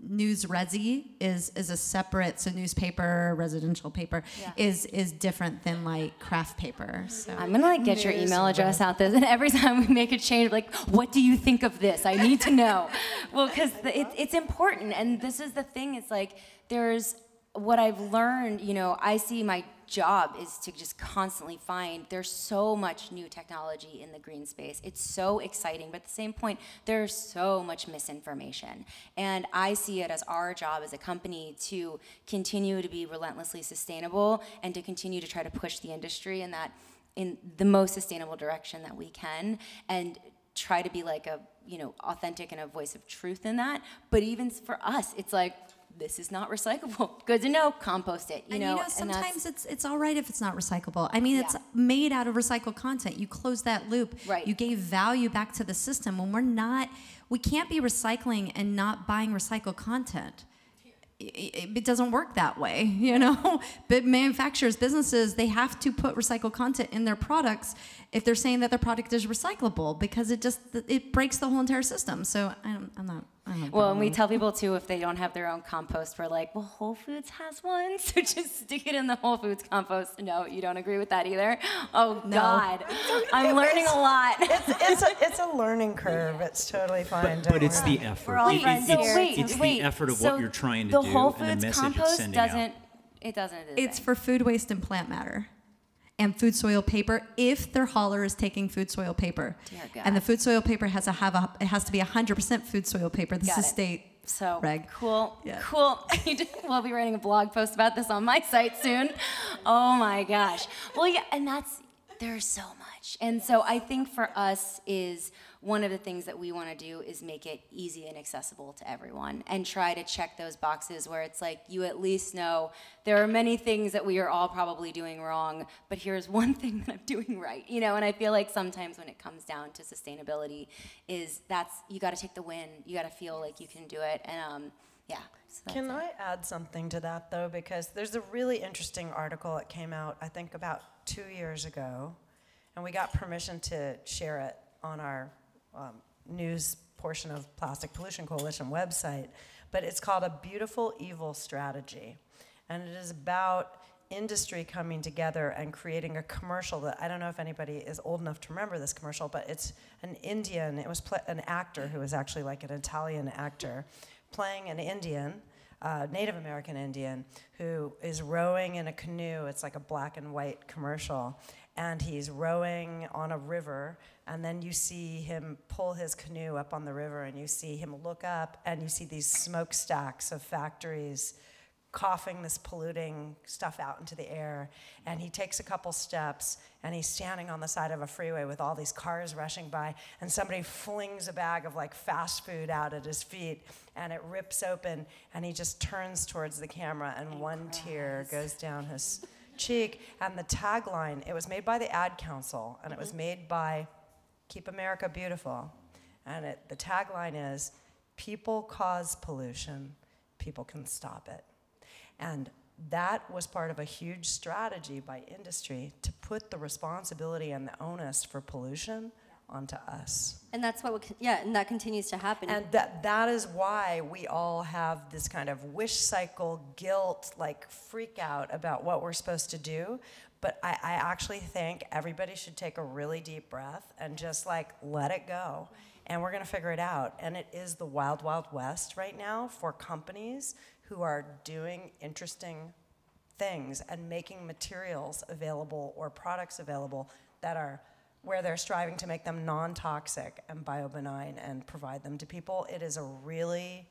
news resi is is a separate. So newspaper, residential paper Yeah. is is different than like craft paper. So I'm gonna like get your email address out this, and every time we make a change, like, what do you think of this? I need to know. well, because it, it's important, and this is the thing. It's like there's what I've learned. You know, I see my job is to just constantly find. There's so much new technology in the green space. It's so exciting, but at the same point, there's so much misinformation, and I see it as our job as a company to continue to be relentlessly sustainable and to continue to try to push the industry in that in the most sustainable direction that we can and try to be like a you know authentic and a voice of truth in that but even for us it's like this is not recyclable good to know compost it you and know you know, and sometimes it's it's all right if it's not recyclable. I mean, it's made out of recycled content. You close that loop. Right. You gave value back to the system. When we're not, we can't be recycling and not buying recycled content. I- I- It doesn't work that way, you know. But manufacturers, businesses, they have to put recycled content in their products if they're saying that their product is recyclable because it just it breaks the whole entire system. So I'm, I'm not. I don't have a well and we tell people too if they don't have their own compost we're like well whole foods has one so just stick it in the whole foods compost no you don't agree with that either oh god i'm learning a lot It's, it's, a, it's a learning curve. It's totally fine. But, but it's the effort. We're all It- it- friends it's, here. Wait, it's wait. the effort of So what you're trying to the do Whole and the Foods message it's compost sending out. doesn't. It doesn't. do It's for food waste and plant matter. And food soil paper, if their hauler is taking food soil paper. And the food soil paper has to have a, it has to be 100% food soil paper. This Got is it. state So reg. cool, Yeah. cool. we'll be writing a blog post about this on my site soon. Oh my gosh. Well, yeah, and that's there's so much, and so I think for us is one of the things that we want to do is make it easy and accessible to everyone, and try to check those boxes where it's like you at least know there are many things that we are all probably doing wrong, but here's one thing that I'm doing right, you know. And I feel like sometimes when it comes down to sustainability, is that's you got to take the win, you got to feel like you can do it, and um, yeah. So Can it. I add something to that though? Because there's a really interesting article that came out, I think, about two years ago, and we got permission to share it on our um, news portion of Plastic Pollution Coalition website. But it's called A Beautiful Evil Strategy. And it is about industry coming together and creating a commercial that I don't know if anybody is old enough to remember this commercial, but it's an Indian, it was an actor who was actually like an Italian actor playing an Indian, uh, Native American Indian, who is rowing in a canoe. It's like a black and white commercial. And he's rowing on a river, and then you see him pull his canoe up on the river, and you see him look up, and you see these smokestacks of factories coughing this polluting stuff out into the air. And he takes a couple steps and he's standing on the side of a freeway with all these cars rushing by. And somebody flings a bag of like fast food out at his feet and it rips open. And he just turns towards the camera and one tear goes down his cheek. And the tagline, it was made by the Ad Council and it was mm-hmm. made by Keep America Beautiful. And it, the tagline is People cause pollution, people can stop it. And that was part of a huge strategy by industry to put the responsibility and the onus for pollution onto us. And that's what, we yeah, and that continues to happen. And that, that is why we all have this kind of wish cycle, guilt, like freak out about what we're supposed to do. But I, I actually think everybody should take a really deep breath and just like let it go. And we're going to figure it out. And it is the wild, wild west right now for companies who are doing interesting things and making materials available or products available that are where they're striving to make them non-toxic and biobenign and provide them to people. It is a really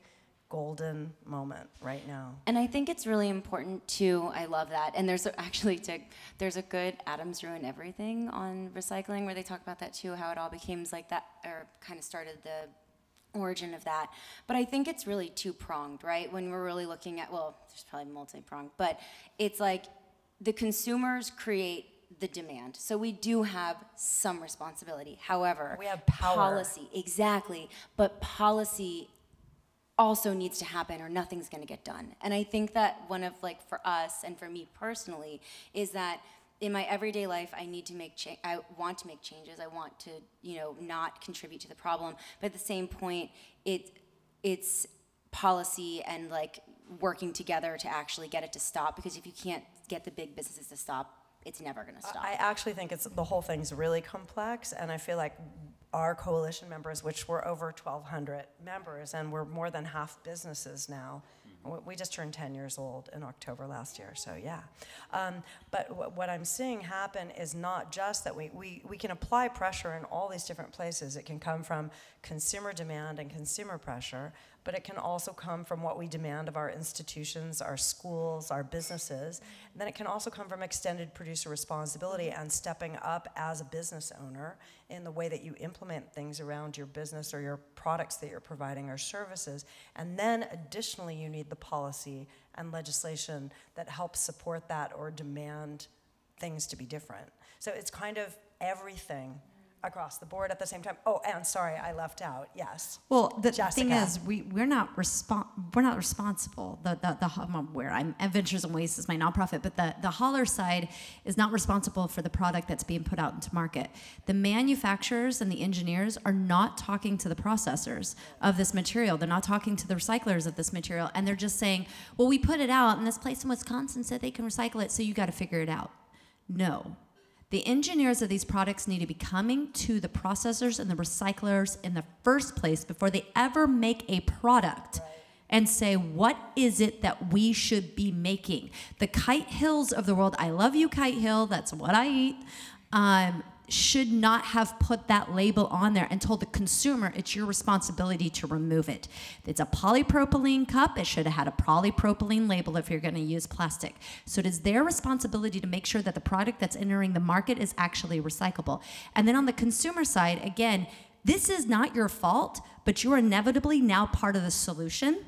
golden moment right now. And I think it's really important too. I love that. And there's actually to, there's a good Adam Ruins Everything on recycling where they talk about that too, how it all became like that, or kind of started the origin of that. But I think it's really two pronged, right? When we're really looking at, well, there's probably multi pronged, but it's like the consumers create the demand. So we do have some responsibility. However, We have power. Policy, exactly. But policy also needs to happen or nothing's going to get done. And I think that one of like for us and for me personally is that in my everyday life I need to make change I want to make changes. I want to, you know, not contribute to the problem. But at the same point it it's policy and like working together to actually get it to stop because if you can't get the big businesses to stop, it's never going to stop. I actually think it's the whole thing's really complex, and I feel like our coalition members, which were over 1,200 members, and we're more than half businesses now. We- just turned 10 years old in October last year, so yeah. Um, but wh- what I'm seeing happen is not just that we, we, we can apply pressure in all these different places. It can come from consumer demand and consumer pressure, but it can also come from what we demand of our institutions, our schools, our businesses. And then it can also come from extended producer responsibility and stepping up as a business owner in the way that you implement things around your business or your products that you're providing or services. And then additionally, you need the policy and legislation that helps support that or demand things to be different. So it's kind of everything across the board at the same time. Oh, and sorry, I left out. Yes. Well, the thing is, we we're not respon we're not responsible. The the the I'm where I'm Adventures in Waste is my nonprofit, but the the hauler side is not responsible for the product that's being put out into market. The manufacturers and the engineers are not talking to the processors of this material. They're not talking to the recyclers of this material, and they're just saying, "Well, we put it out, and this place in Wisconsin said they can recycle it, so you got to figure it out." No. The engineers of these products need to be coming to the processors and the recyclers in the first place before they ever make a product and say, what is it that we should be making? The Kite Hills of the world, I love you, Kite Hill, that's what I eat, um, should not have put that label on there and told the consumer it's your responsibility to remove it. It's a polypropylene cup, it should have had a polypropylene label if you're going to use plastic. So it is their responsibility to make sure that the product that's entering the market is actually recyclable. And then on the consumer side, again, this is not your fault, but you're inevitably now part of the solution.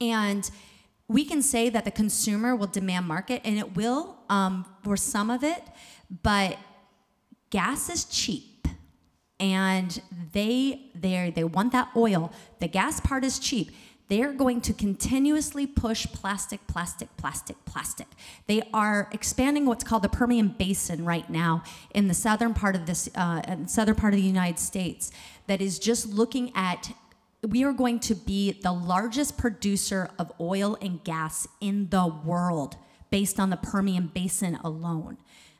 And we can say that the consumer will demand market, and it will um, for some of it, but gas is cheap and they they they want that oil. The gas part is cheap. They're going to continuously push plastic plastic plastic plastic. They are expanding what's called the permian basin right now in the southern part of this uh, southern part of the united states that is just looking at we are going to be the largest producer of oil and gas in the world based on the permian basin alone.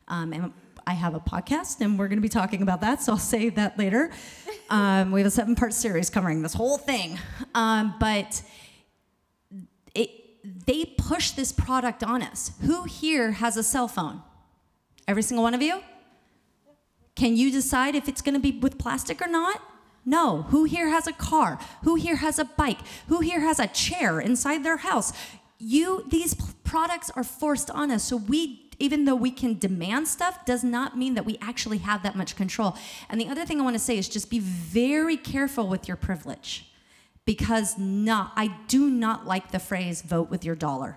Um, and I have a podcast, and we're going to be talking about that, so I'll save that later. Um, we have a seven part series covering this whole thing. Um, but it, they push this product on us. Who here has a cell phone? Every single one of you? Can you decide if it's going to be with plastic or not? No. Who here has a car? Who here has a bike? Who here has a chair inside their house? You these products are forced on us. So we even though we can demand stuff does not mean that we actually have that much control. And the other thing I want to say is just be very careful with your privilege. Because not I do not like the phrase vote with your dollar.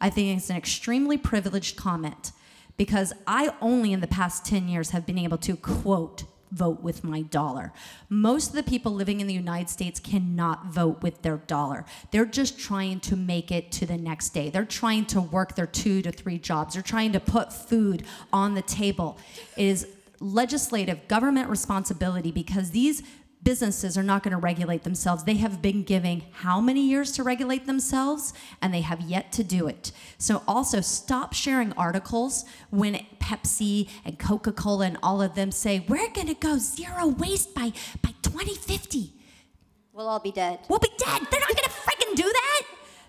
I think it's an extremely privileged comment because I only in the past 10 years have been able to quote vote with my dollar. Most of the people living in the United States cannot vote with their dollar. They're just trying to make it to the next day. They're trying to work their two to three jobs. They're trying to put food on the table. It is legislative government responsibility because these businesses are not going to regulate themselves. They have been giving how many years to regulate themselves, and they have yet to do it. So, also stop sharing articles when Pepsi and Coca Cola and all of them say, We're going to go zero waste by, by 2050. We'll all be dead. We'll be dead. They're not going to freaking do that.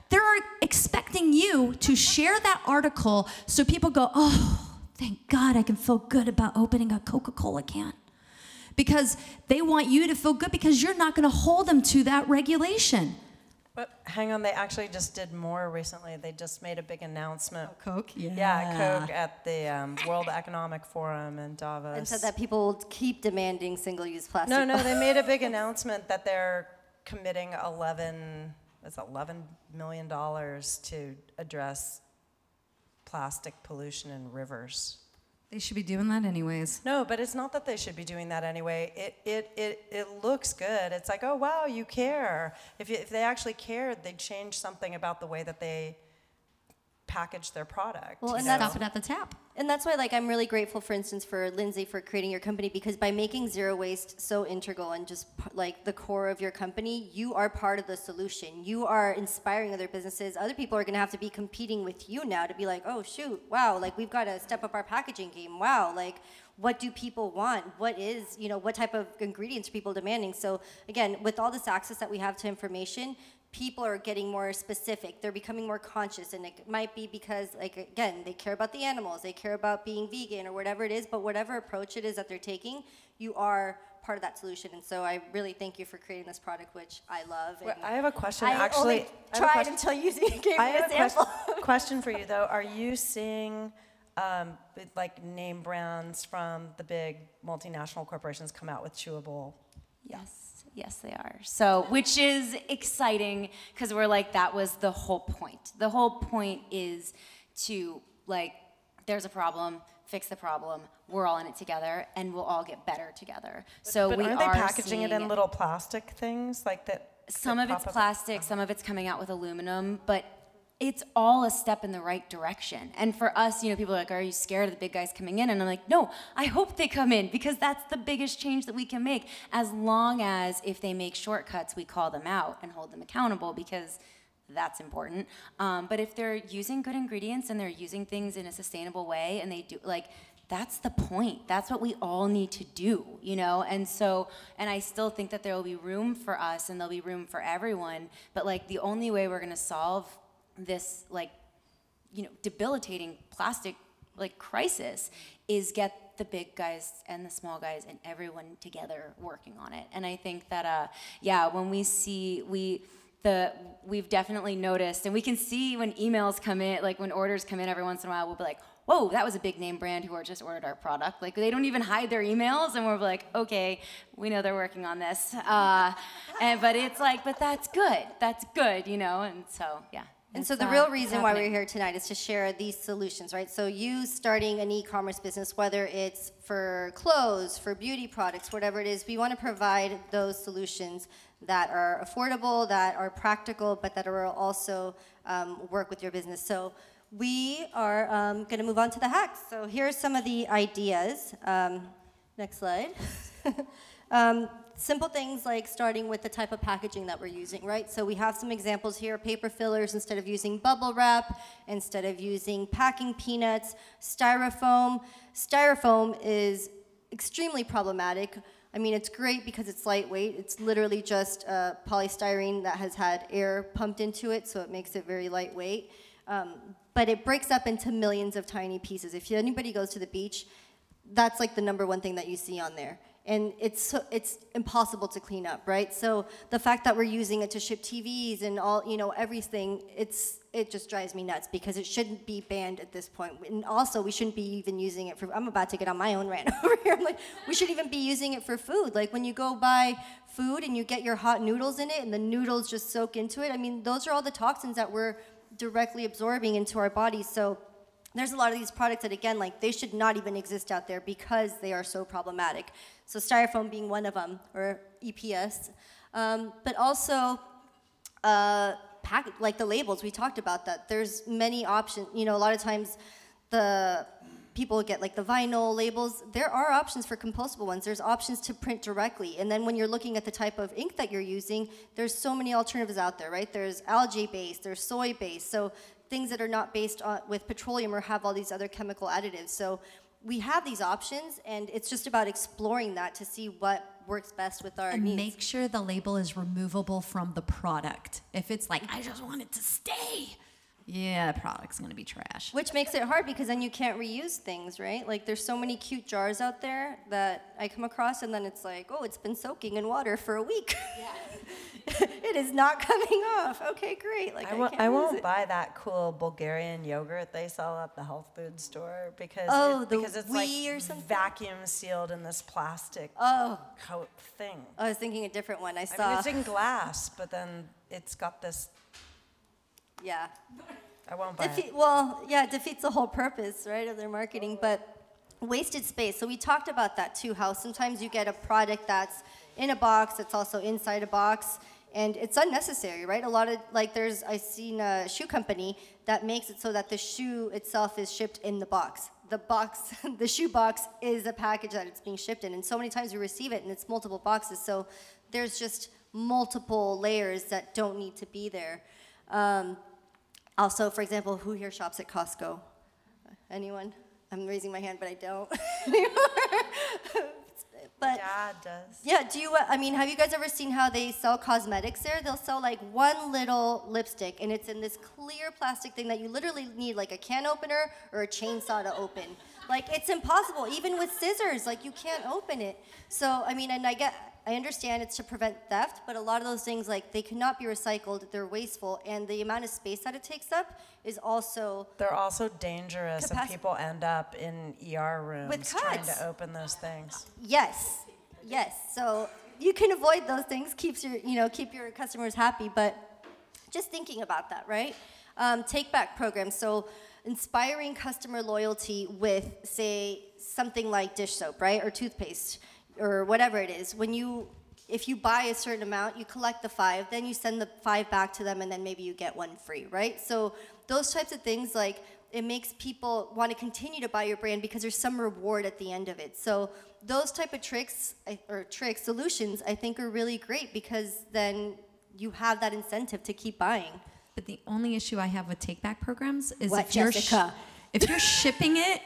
They're expecting you to share that article so people go, Oh, thank God I can feel good about opening a Coca Cola can because they want you to feel good because you're not going to hold them to that regulation. But hang on, they actually just did more recently. They just made a big announcement. Coke, yeah. Yeah, Coke at the um, World Economic Forum in Davos. And said that people will keep demanding single-use plastic. No, no, they made a big announcement that they're committing 11, it's 11 million dollars to address plastic pollution in rivers. They should be doing that anyways. No, but it's not that they should be doing that anyway. It, it, it, it looks good. It's like, oh, wow, you care. If, you, if they actually cared, they'd change something about the way that they package their product. Well, and that's- Stop it at the tap. And that's why, like, I'm really grateful, for instance, for Lindsay for creating your company because by making zero waste so integral and just like the core of your company, you are part of the solution. You are inspiring other businesses. Other people are going to have to be competing with you now to be like, oh shoot, wow, like we've got to step up our packaging game. Wow, like what do people want? What is, you know, what type of ingredients are people demanding? So again, with all this access that we have to information, people are getting more specific they're becoming more conscious and it might be because like again they care about the animals they care about being vegan or whatever it is but whatever approach it is that they're taking you are part of that solution and so i really thank you for creating this product which i love Well, I have a question. I actually, only I have a tried question. until you gave I me have a a question, sample question for you though. Are you seeing um, with, like name brands from the big multinational corporations come out with chewable? Yes, yes, they are. So, which is exciting because we're like, that was the whole point. The whole point is to, like, there's a problem, fix the problem, we're all in it together, and we'll all get better together. So, but we aren't they are packaging it in little plastic things like that? some that of it's pop up? plastic, some of it's coming out with aluminum, but it's all a step in the right direction. And for us, you know, people are like, Are you scared of the big guys coming in? And I'm like, No, I hope they come in because that's the biggest change that we can make. As long as if they make shortcuts, we call them out and hold them accountable because that's important. Um, but if they're using good ingredients and they're using things in a sustainable way and they do, like, that's the point. That's what we all need to do, you know? And so, and I still think that there will be room for us and there'll be room for everyone. But like the only way we're gonna solve this, like, you know, debilitating plastic like crisis is get the big guys and the small guys and everyone together working on it. And I think that uh yeah, when we see we the we've definitely noticed and we can see when emails come in like when orders come in every once in a while we'll be like whoa that was a big name brand who just ordered our product. Like they don't even hide their emails and we're like okay we know they're working on this. Uh, and but it's like but that's good. That's good you know? And so yeah And so the real reason why we're here tonight is to share these solutions, right? So you starting an e-commerce business, whether it's for clothes, for beauty products, whatever it is, we want to provide those solutions that are affordable, that are practical, but that will also um, work with your business. So we are um, going to move on to the hacks. So here are some of the ideas. Um, next slide. Um, simple things like starting with the type of packaging that we're using, right? So we have some examples here, paper fillers instead of using bubble wrap, instead of using packing peanuts, styrofoam. Styrofoam is extremely problematic. I mean, it's great because it's lightweight. It's literally just uh, polystyrene that has had air pumped into it, so it makes it very lightweight. Um, but it breaks up into millions of tiny pieces. If anybody goes to the beach, that's like the number one thing that you see on there and it's it's impossible to clean up right? So the fact that we're using it to ship tvs and all you know everything it's it just drives me nuts because it shouldn't be banned at this point. and also we shouldn't be even using it for i'm about to get on my own rant over here. I'm like we shouldn't even be using it for food. Like when you go buy food and you get your hot noodles in it and the noodles just soak into it i mean those are all the toxins that we're directly absorbing into our bodies. So there's a lot of these products that again like they should not even exist out there because they are so problematic. So styrofoam being one of them or eps um, but also uh, pack, like the labels we talked about that. There's many options you know a lot of times the people get like the vinyl labels. There are options for compostable ones. There's options to print directly. And then when you're looking at the type of ink that you're using there's so many alternatives out there right? There's algae based there's soy based so things that are not based on with petroleum or have all these other chemical additives. So we have these options and it's just about exploring that to see what works best with our And needs. make sure the label is removable from the product. If it's like, I just want it to stay, yeah, the product's gonna be trash. Which makes it hard because then you can't reuse things, right? Like there's so many cute jars out there that I come across, and then it's like, oh, it's been soaking in water for a week. Yeah. it is not coming off. Okay, great. Like I I, won't, can't I won't it. buy that cool Bulgarian yogurt they sell at the health food store because Oh, it, the because it's wee like or something? vacuum sealed in this plastic Oh, coat thing. Oh, I was thinking a different one. I I saw. mean, it's in glass, but then it's got this. Yeah. I won't buy it. Well, yeah, it defeats the whole purpose, right, of their marketing. But wasted space. So we talked about that too. How sometimes you get a product that's in a box, it's also inside a box, and it's unnecessary, right? A lot of like there's I seen a shoe company that makes it so that the shoe itself is shipped in the box. The box, the shoe box is a package that it's being shipped in, and so many times we receive it and it's multiple boxes. So there's just multiple layers that don't need to be there. Um, also, for example, who here shops at Costco? Anyone? I'm raising my hand, but I don't. but Dad does. yeah, do you? uh, I mean, have you guys ever seen how they sell cosmetics there? They'll sell like one little lipstick, and it's in this clear plastic thing that you literally need like a can opener or a chainsaw to open. Like it's impossible, even with scissors. Like you can't open it. So I mean, and I get, I understand it's to prevent theft, but a lot of those things like they cannot be recycled. They're wasteful, and the amount of space that it takes up is also They're also dangerous, and Capaci- people end up in ER rooms trying cuts. to open those things. Yes, yes. So you can avoid those things, keeps your, you know, keep your customers happy. But just thinking about that, right? Um, take back programs. So inspiring customer loyalty with, say, something like dish soap, right, or toothpaste, or whatever it is. When you if you buy a certain amount, you collect the five, then you send the five back to them, and then maybe you get one free, right? So those types of things, like it makes people want to continue to buy your brand because there's some reward at the end of it. So those type of tricks or trick solutions, I think, are really great because then you have that incentive to keep buying. But the only issue I have with take back programs is What, if you're Jessica? If you're shipping it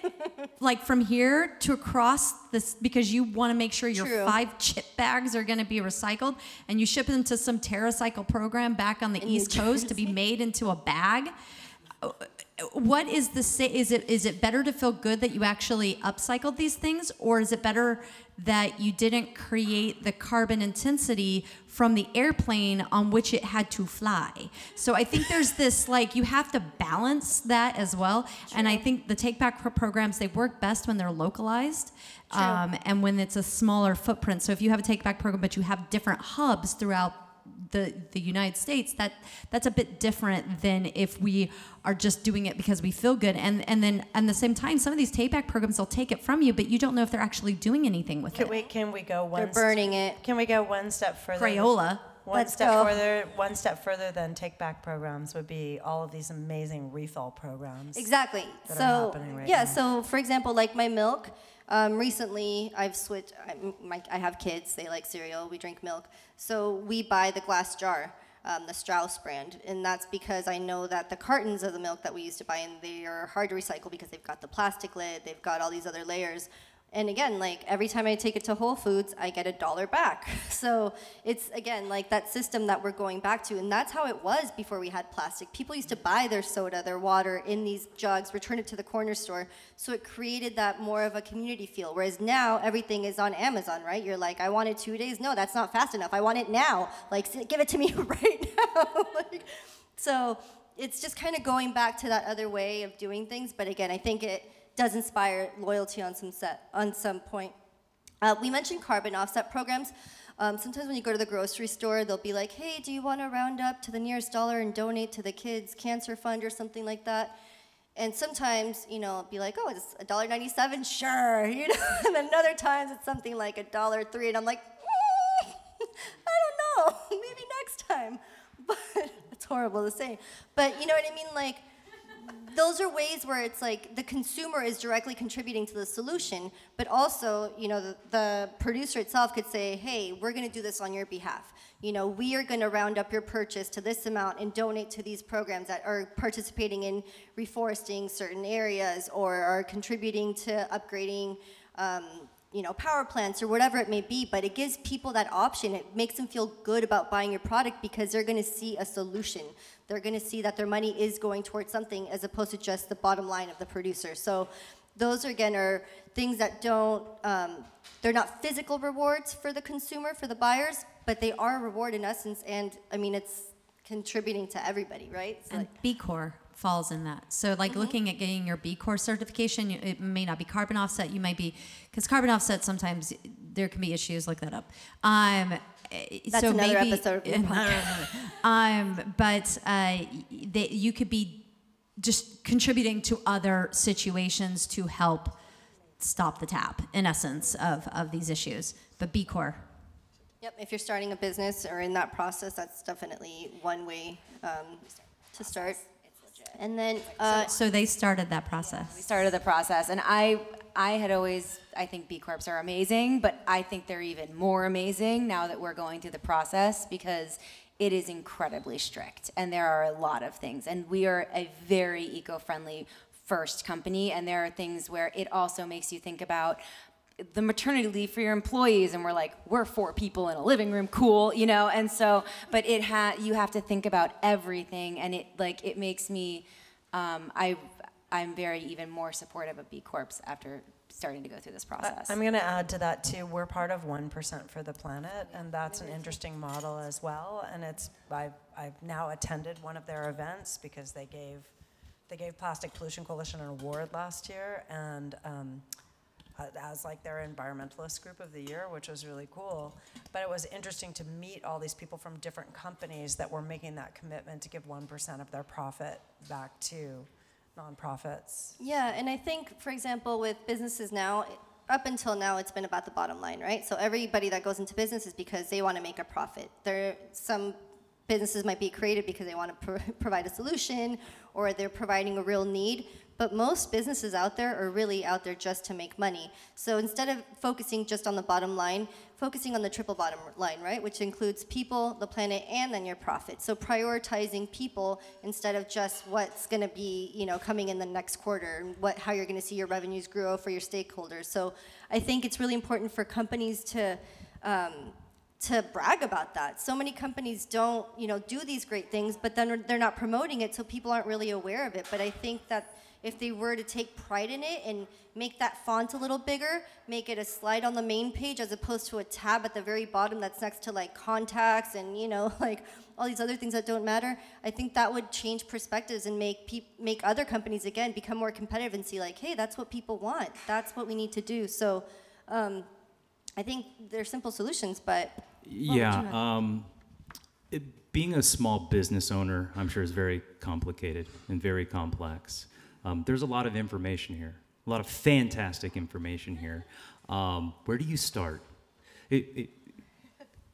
like from here to across this because you want to make sure your True. five chip bags are going to be recycled and you ship them to some TerraCycle program back on the New East Coast to be made into a bag. What is the say? Is it is it better to feel good that you actually upcycled these things, or is it better that you didn't create the carbon intensity from the airplane on which it had to fly? So I think there's this like you have to balance that as well. And I think the take back programs they work best when they're localized. Um, and when it's a smaller footprint. So if you have a take back program, but you have different hubs throughout the the United States, that that's a bit different than if we are just doing it because we feel good. And and then at the same time, some of these take back programs they'll take it from you, but you don't know if they're actually doing anything with Can it. we can we go one They're st- burning it. Can we go one step further? Crayola. One Let's step go. further. One step further than take back programs would be all of these amazing refill programs. Exactly. that are so happening right yeah. now. So for example, like my milk. Um, recently, I've switched. I, my, I have kids. They like cereal. We drink milk. So we buy the glass jar, um, the Straus brand, and that's because I know that the cartons of the milk that we used to buy, and they are hard to recycle because they've got the plastic lid. They've got all these other layers. And again, like every time I take it to Whole Foods, I get a dollar back. So it's again like that system that we're going back to, and that's how it was before we had plastic. People used to buy their soda, their water in these jugs, return it to the corner store. So it created that more of a community feel. Whereas now everything is on Amazon, right? You're like, I want it two days. No, that's not fast enough. I want it now. Like, give it to me right now. like, so it's just kind of going back to that other way of doing things. But again, I think it does inspire loyalty on some set on some point. Uh, we mentioned carbon offset programs. Um, sometimes when you go to the grocery store, they'll be like, "Hey, do you want to round up to the nearest dollar and donate to the kids' cancer fund or something like that?" And sometimes, you know, be like, "Oh, it's a dollar ninety-seven, sure," you know. and then other times it's something like a dollar three, and I'm like, "Mm, I don't know, maybe next time. But it's horrible to say. But you know what I mean, like those are ways where it's like the consumer is directly contributing to the solution, but also, you know, the, the producer itself could say, hey, we're going to do this on your behalf. You know, we are going to round up your purchase to this amount and donate to these programs that are participating in reforesting certain areas or are contributing to upgrading. Um, you know, power plants or whatever it may be, but it gives people that option. It makes them feel good about buying your product because they're going to see a solution. They're going to see that their money is going towards something as opposed to just the bottom line of the producer. So those again are things that don't um, they're not physical rewards for the consumer for the buyers but they are a reward in essence and i mean it's contributing to everybody right It's And like- B Corp falls in that. So, like Mm-hmm. looking at getting your B Corp certification, it may not be carbon offset. You might be because carbon offset sometimes there can be issues. Look that up. Um, eh, That's so another maybe, episode um, but uh, they, you could be just contributing to other situations to help stop the tap, in essence, of, of these issues. But B Corp. Yep, if you're starting a business or in that process, that's definitely one way um, to start. And then, uh, So they started that process. We started the process, and I I had always I think B Corps are amazing, but I think they're even more amazing now that we're going through the process because it is incredibly strict, and there are a lot of things, and we are a very eco-friendly first company, and there are things where it also makes you think about the maternity leave for your employees and we're like we're four people in a living room cool you know and so but it ha you have to think about everything and it like it makes me um, i i'm very even more supportive of b corps after starting to go through this process I'm going to add to that too. We're part of 1% for the planet, and that's an interesting model as well. And it's I've, I've now attended one of their events because they gave they gave Plastic Pollution Coalition an award last year, and um, Uh, as like their environmentalist group of the year, which was really cool. But it was interesting to meet all these people from different companies that were making that commitment to give 1% of their profit back to nonprofits. Yeah, and I think, for example, with businesses now, up until now, it's been about the bottom line, right? So everybody that goes into business is because they want to make a profit. There, some businesses might be created because they want to pro- provide a solution or they're providing a real need. But most businesses out there are really out there just to make money. So instead of focusing just on the bottom line, focusing on the triple bottom line, right? Which includes people, the planet, and then your profit. So prioritizing people instead of just what's going to be, you know, coming in the next quarter, and what how you're going to see your revenues grow for your stakeholders. So I think it's really important for companies to. Um, to brag about that. So many companies don't, you know, do these great things, but then they're not promoting it, so people aren't really aware of it. But I think that if they were to take pride in it and make that font a little bigger, make it a slide on the main page as opposed to a tab at the very bottom that's next to like contacts and you know like all these other things that don't matter. I think that would change perspectives and make peop- make other companies again become more competitive and see like, hey, that's what people want. That's what we need to do. So. Um, I think they're simple solutions, but Yeah. Um, it, being a small business owner, I'm sure, is very complicated and very complex. Um, there's a lot of information here, a lot of fantastic information here. Um, where do you start? It, it,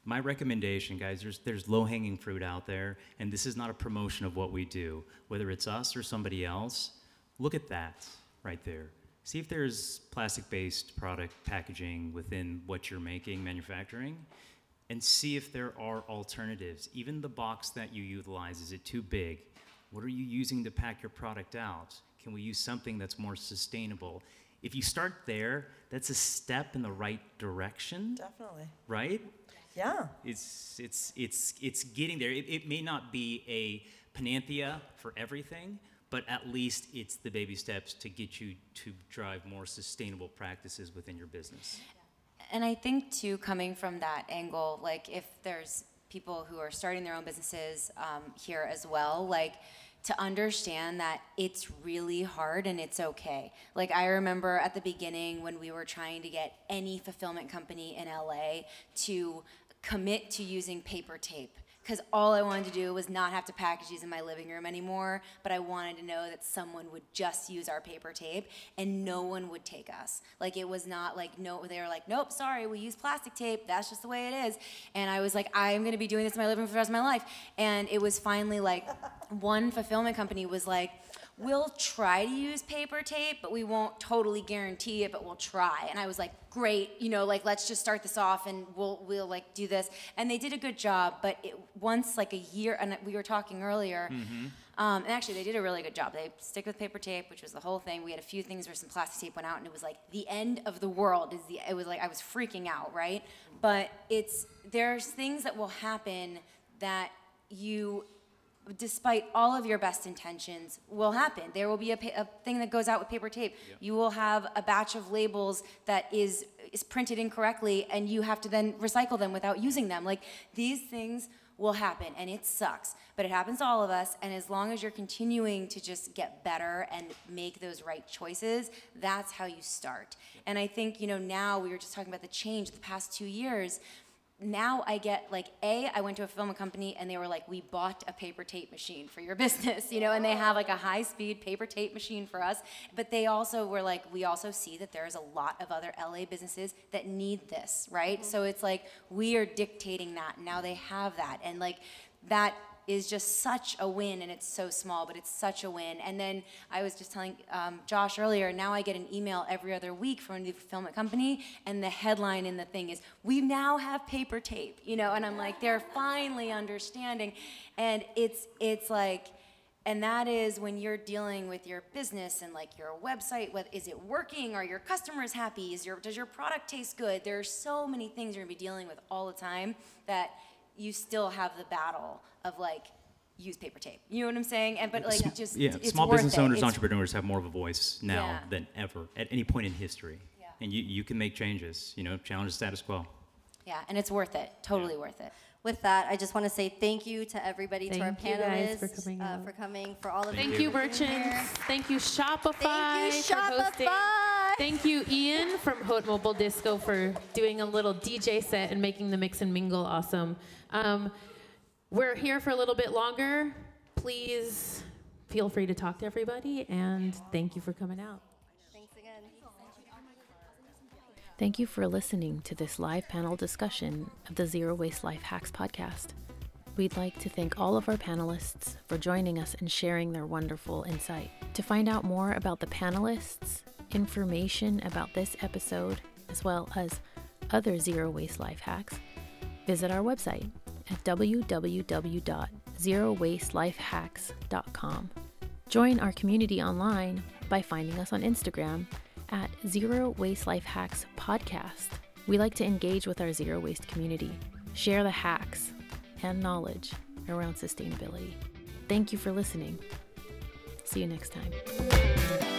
my recommendation, guys, there's, there's low hanging fruit out there, and this is not a promotion of what we do. Whether it's us or somebody else, look at that right there. See if there's plastic based product packaging within what you're making, manufacturing, and see if there are alternatives. Even the box that you utilize, is it too big? What are you using to pack your product out? Can we use something that's more sustainable? If you start there, that's a step in the right direction, Definitely. right? Yeah. It's it's it's it's getting there. It, it may not be a panacea for everything, but at least it's the baby steps to get you to drive more sustainable practices within your business. And I think too, coming from that angle, like if there's people who are starting their own businesses um, here as well, like to understand that it's really hard and it's okay. Like I remember at the beginning when we were trying to get any fulfillment company in LA to commit to using paper tape because all I wanted to do was not have to package these in my living room anymore, but I wanted to know that someone would just use our paper tape and no one would take us. Like it was not like no they were like, "Nope, sorry, we use plastic tape. That's just the way it is." And I was like, "I'm to be doing this in my living room for the rest of my life." And it was finally like one fulfillment company was like, we'll try to use paper tape, but we won't totally guarantee it, but we'll try. And I was like, great, you know, like let's just start this off and we'll we'll like do this. And they did a good job, but it, once like a year, and we were talking earlier. Um, and actually, they did a really good job. They stick with paper tape, which was the whole thing. We had a few things where some plastic tape went out, and it was like the end of the world. Is the it was like I was freaking out, right? But it's there's things that will happen that you despite all of your best intentions, will happen. There will be a, pa- a thing that goes out with paper tape. You will have a batch of labels that is is printed incorrectly, and you have to then recycle them without using them. Like these things will happen, and it sucks, but it happens to all of us. And as long as you're continuing to just get better and make those right choices, that's how you start. And I think you know now we were just talking about the change the past two years now I get like a I went to a film company and they were like we bought a paper tape machine for your business you know and they have like a high speed paper tape machine for us. But they also were like we also see that there's a lot of other LA businesses that need this right? Mm-hmm. So it's like we are dictating that. Now they have that. And like that is just such a win and it's so small but it's such a win. And then i was just telling um, josh earlier now i get an email every other week from a new fulfillment company and the headline in the thing is we now have paper tape you know and i'm like they're finally understanding. And it's it's like and that is when you're dealing with your business and like your website what is it working? Are your customers happy? Is your does your product taste good? There are so many things you're to be dealing with all the time that you still have the battle of like use paper tape. You know what I'm saying? And but like Sm- just yeah, it's small worth business it. owners, It's- entrepreneurs have more of a voice now Yeah. than ever at any point in history. Yeah. And you, you can make changes, you know, challenge the status quo. Yeah, and it's worth it. Totally worth it. With that, I just want to say thank you to everybody, to our Thank you guys panelists, for coming uh, for coming, for all of Thank you. Thank you, for being here. merchants. Thank you, Shopify. Thank you, for hosting. Shopify. Thank you, Ian from Hot Mobile Disco, for doing a little DJ set and making the mix and mingle awesome. Um, we're here for a little bit longer. Please feel free to talk to everybody, and thank you for coming out. Thanks again. Thank you for listening to this live panel discussion of the Zero Waste Life Hacks podcast. We'd like to thank all of our panelists for joining us and sharing their wonderful insight. To find out more about the panelists, information about this episode, as well as other zero waste life hacks, visit our website at www.zerowaste.lifehacks.com. Join our community online by finding us on Instagram at Zero Waste Life Hacks Podcast. We like to engage with our zero waste community, share the hacks and knowledge around sustainability. Thank you for listening. See you next time.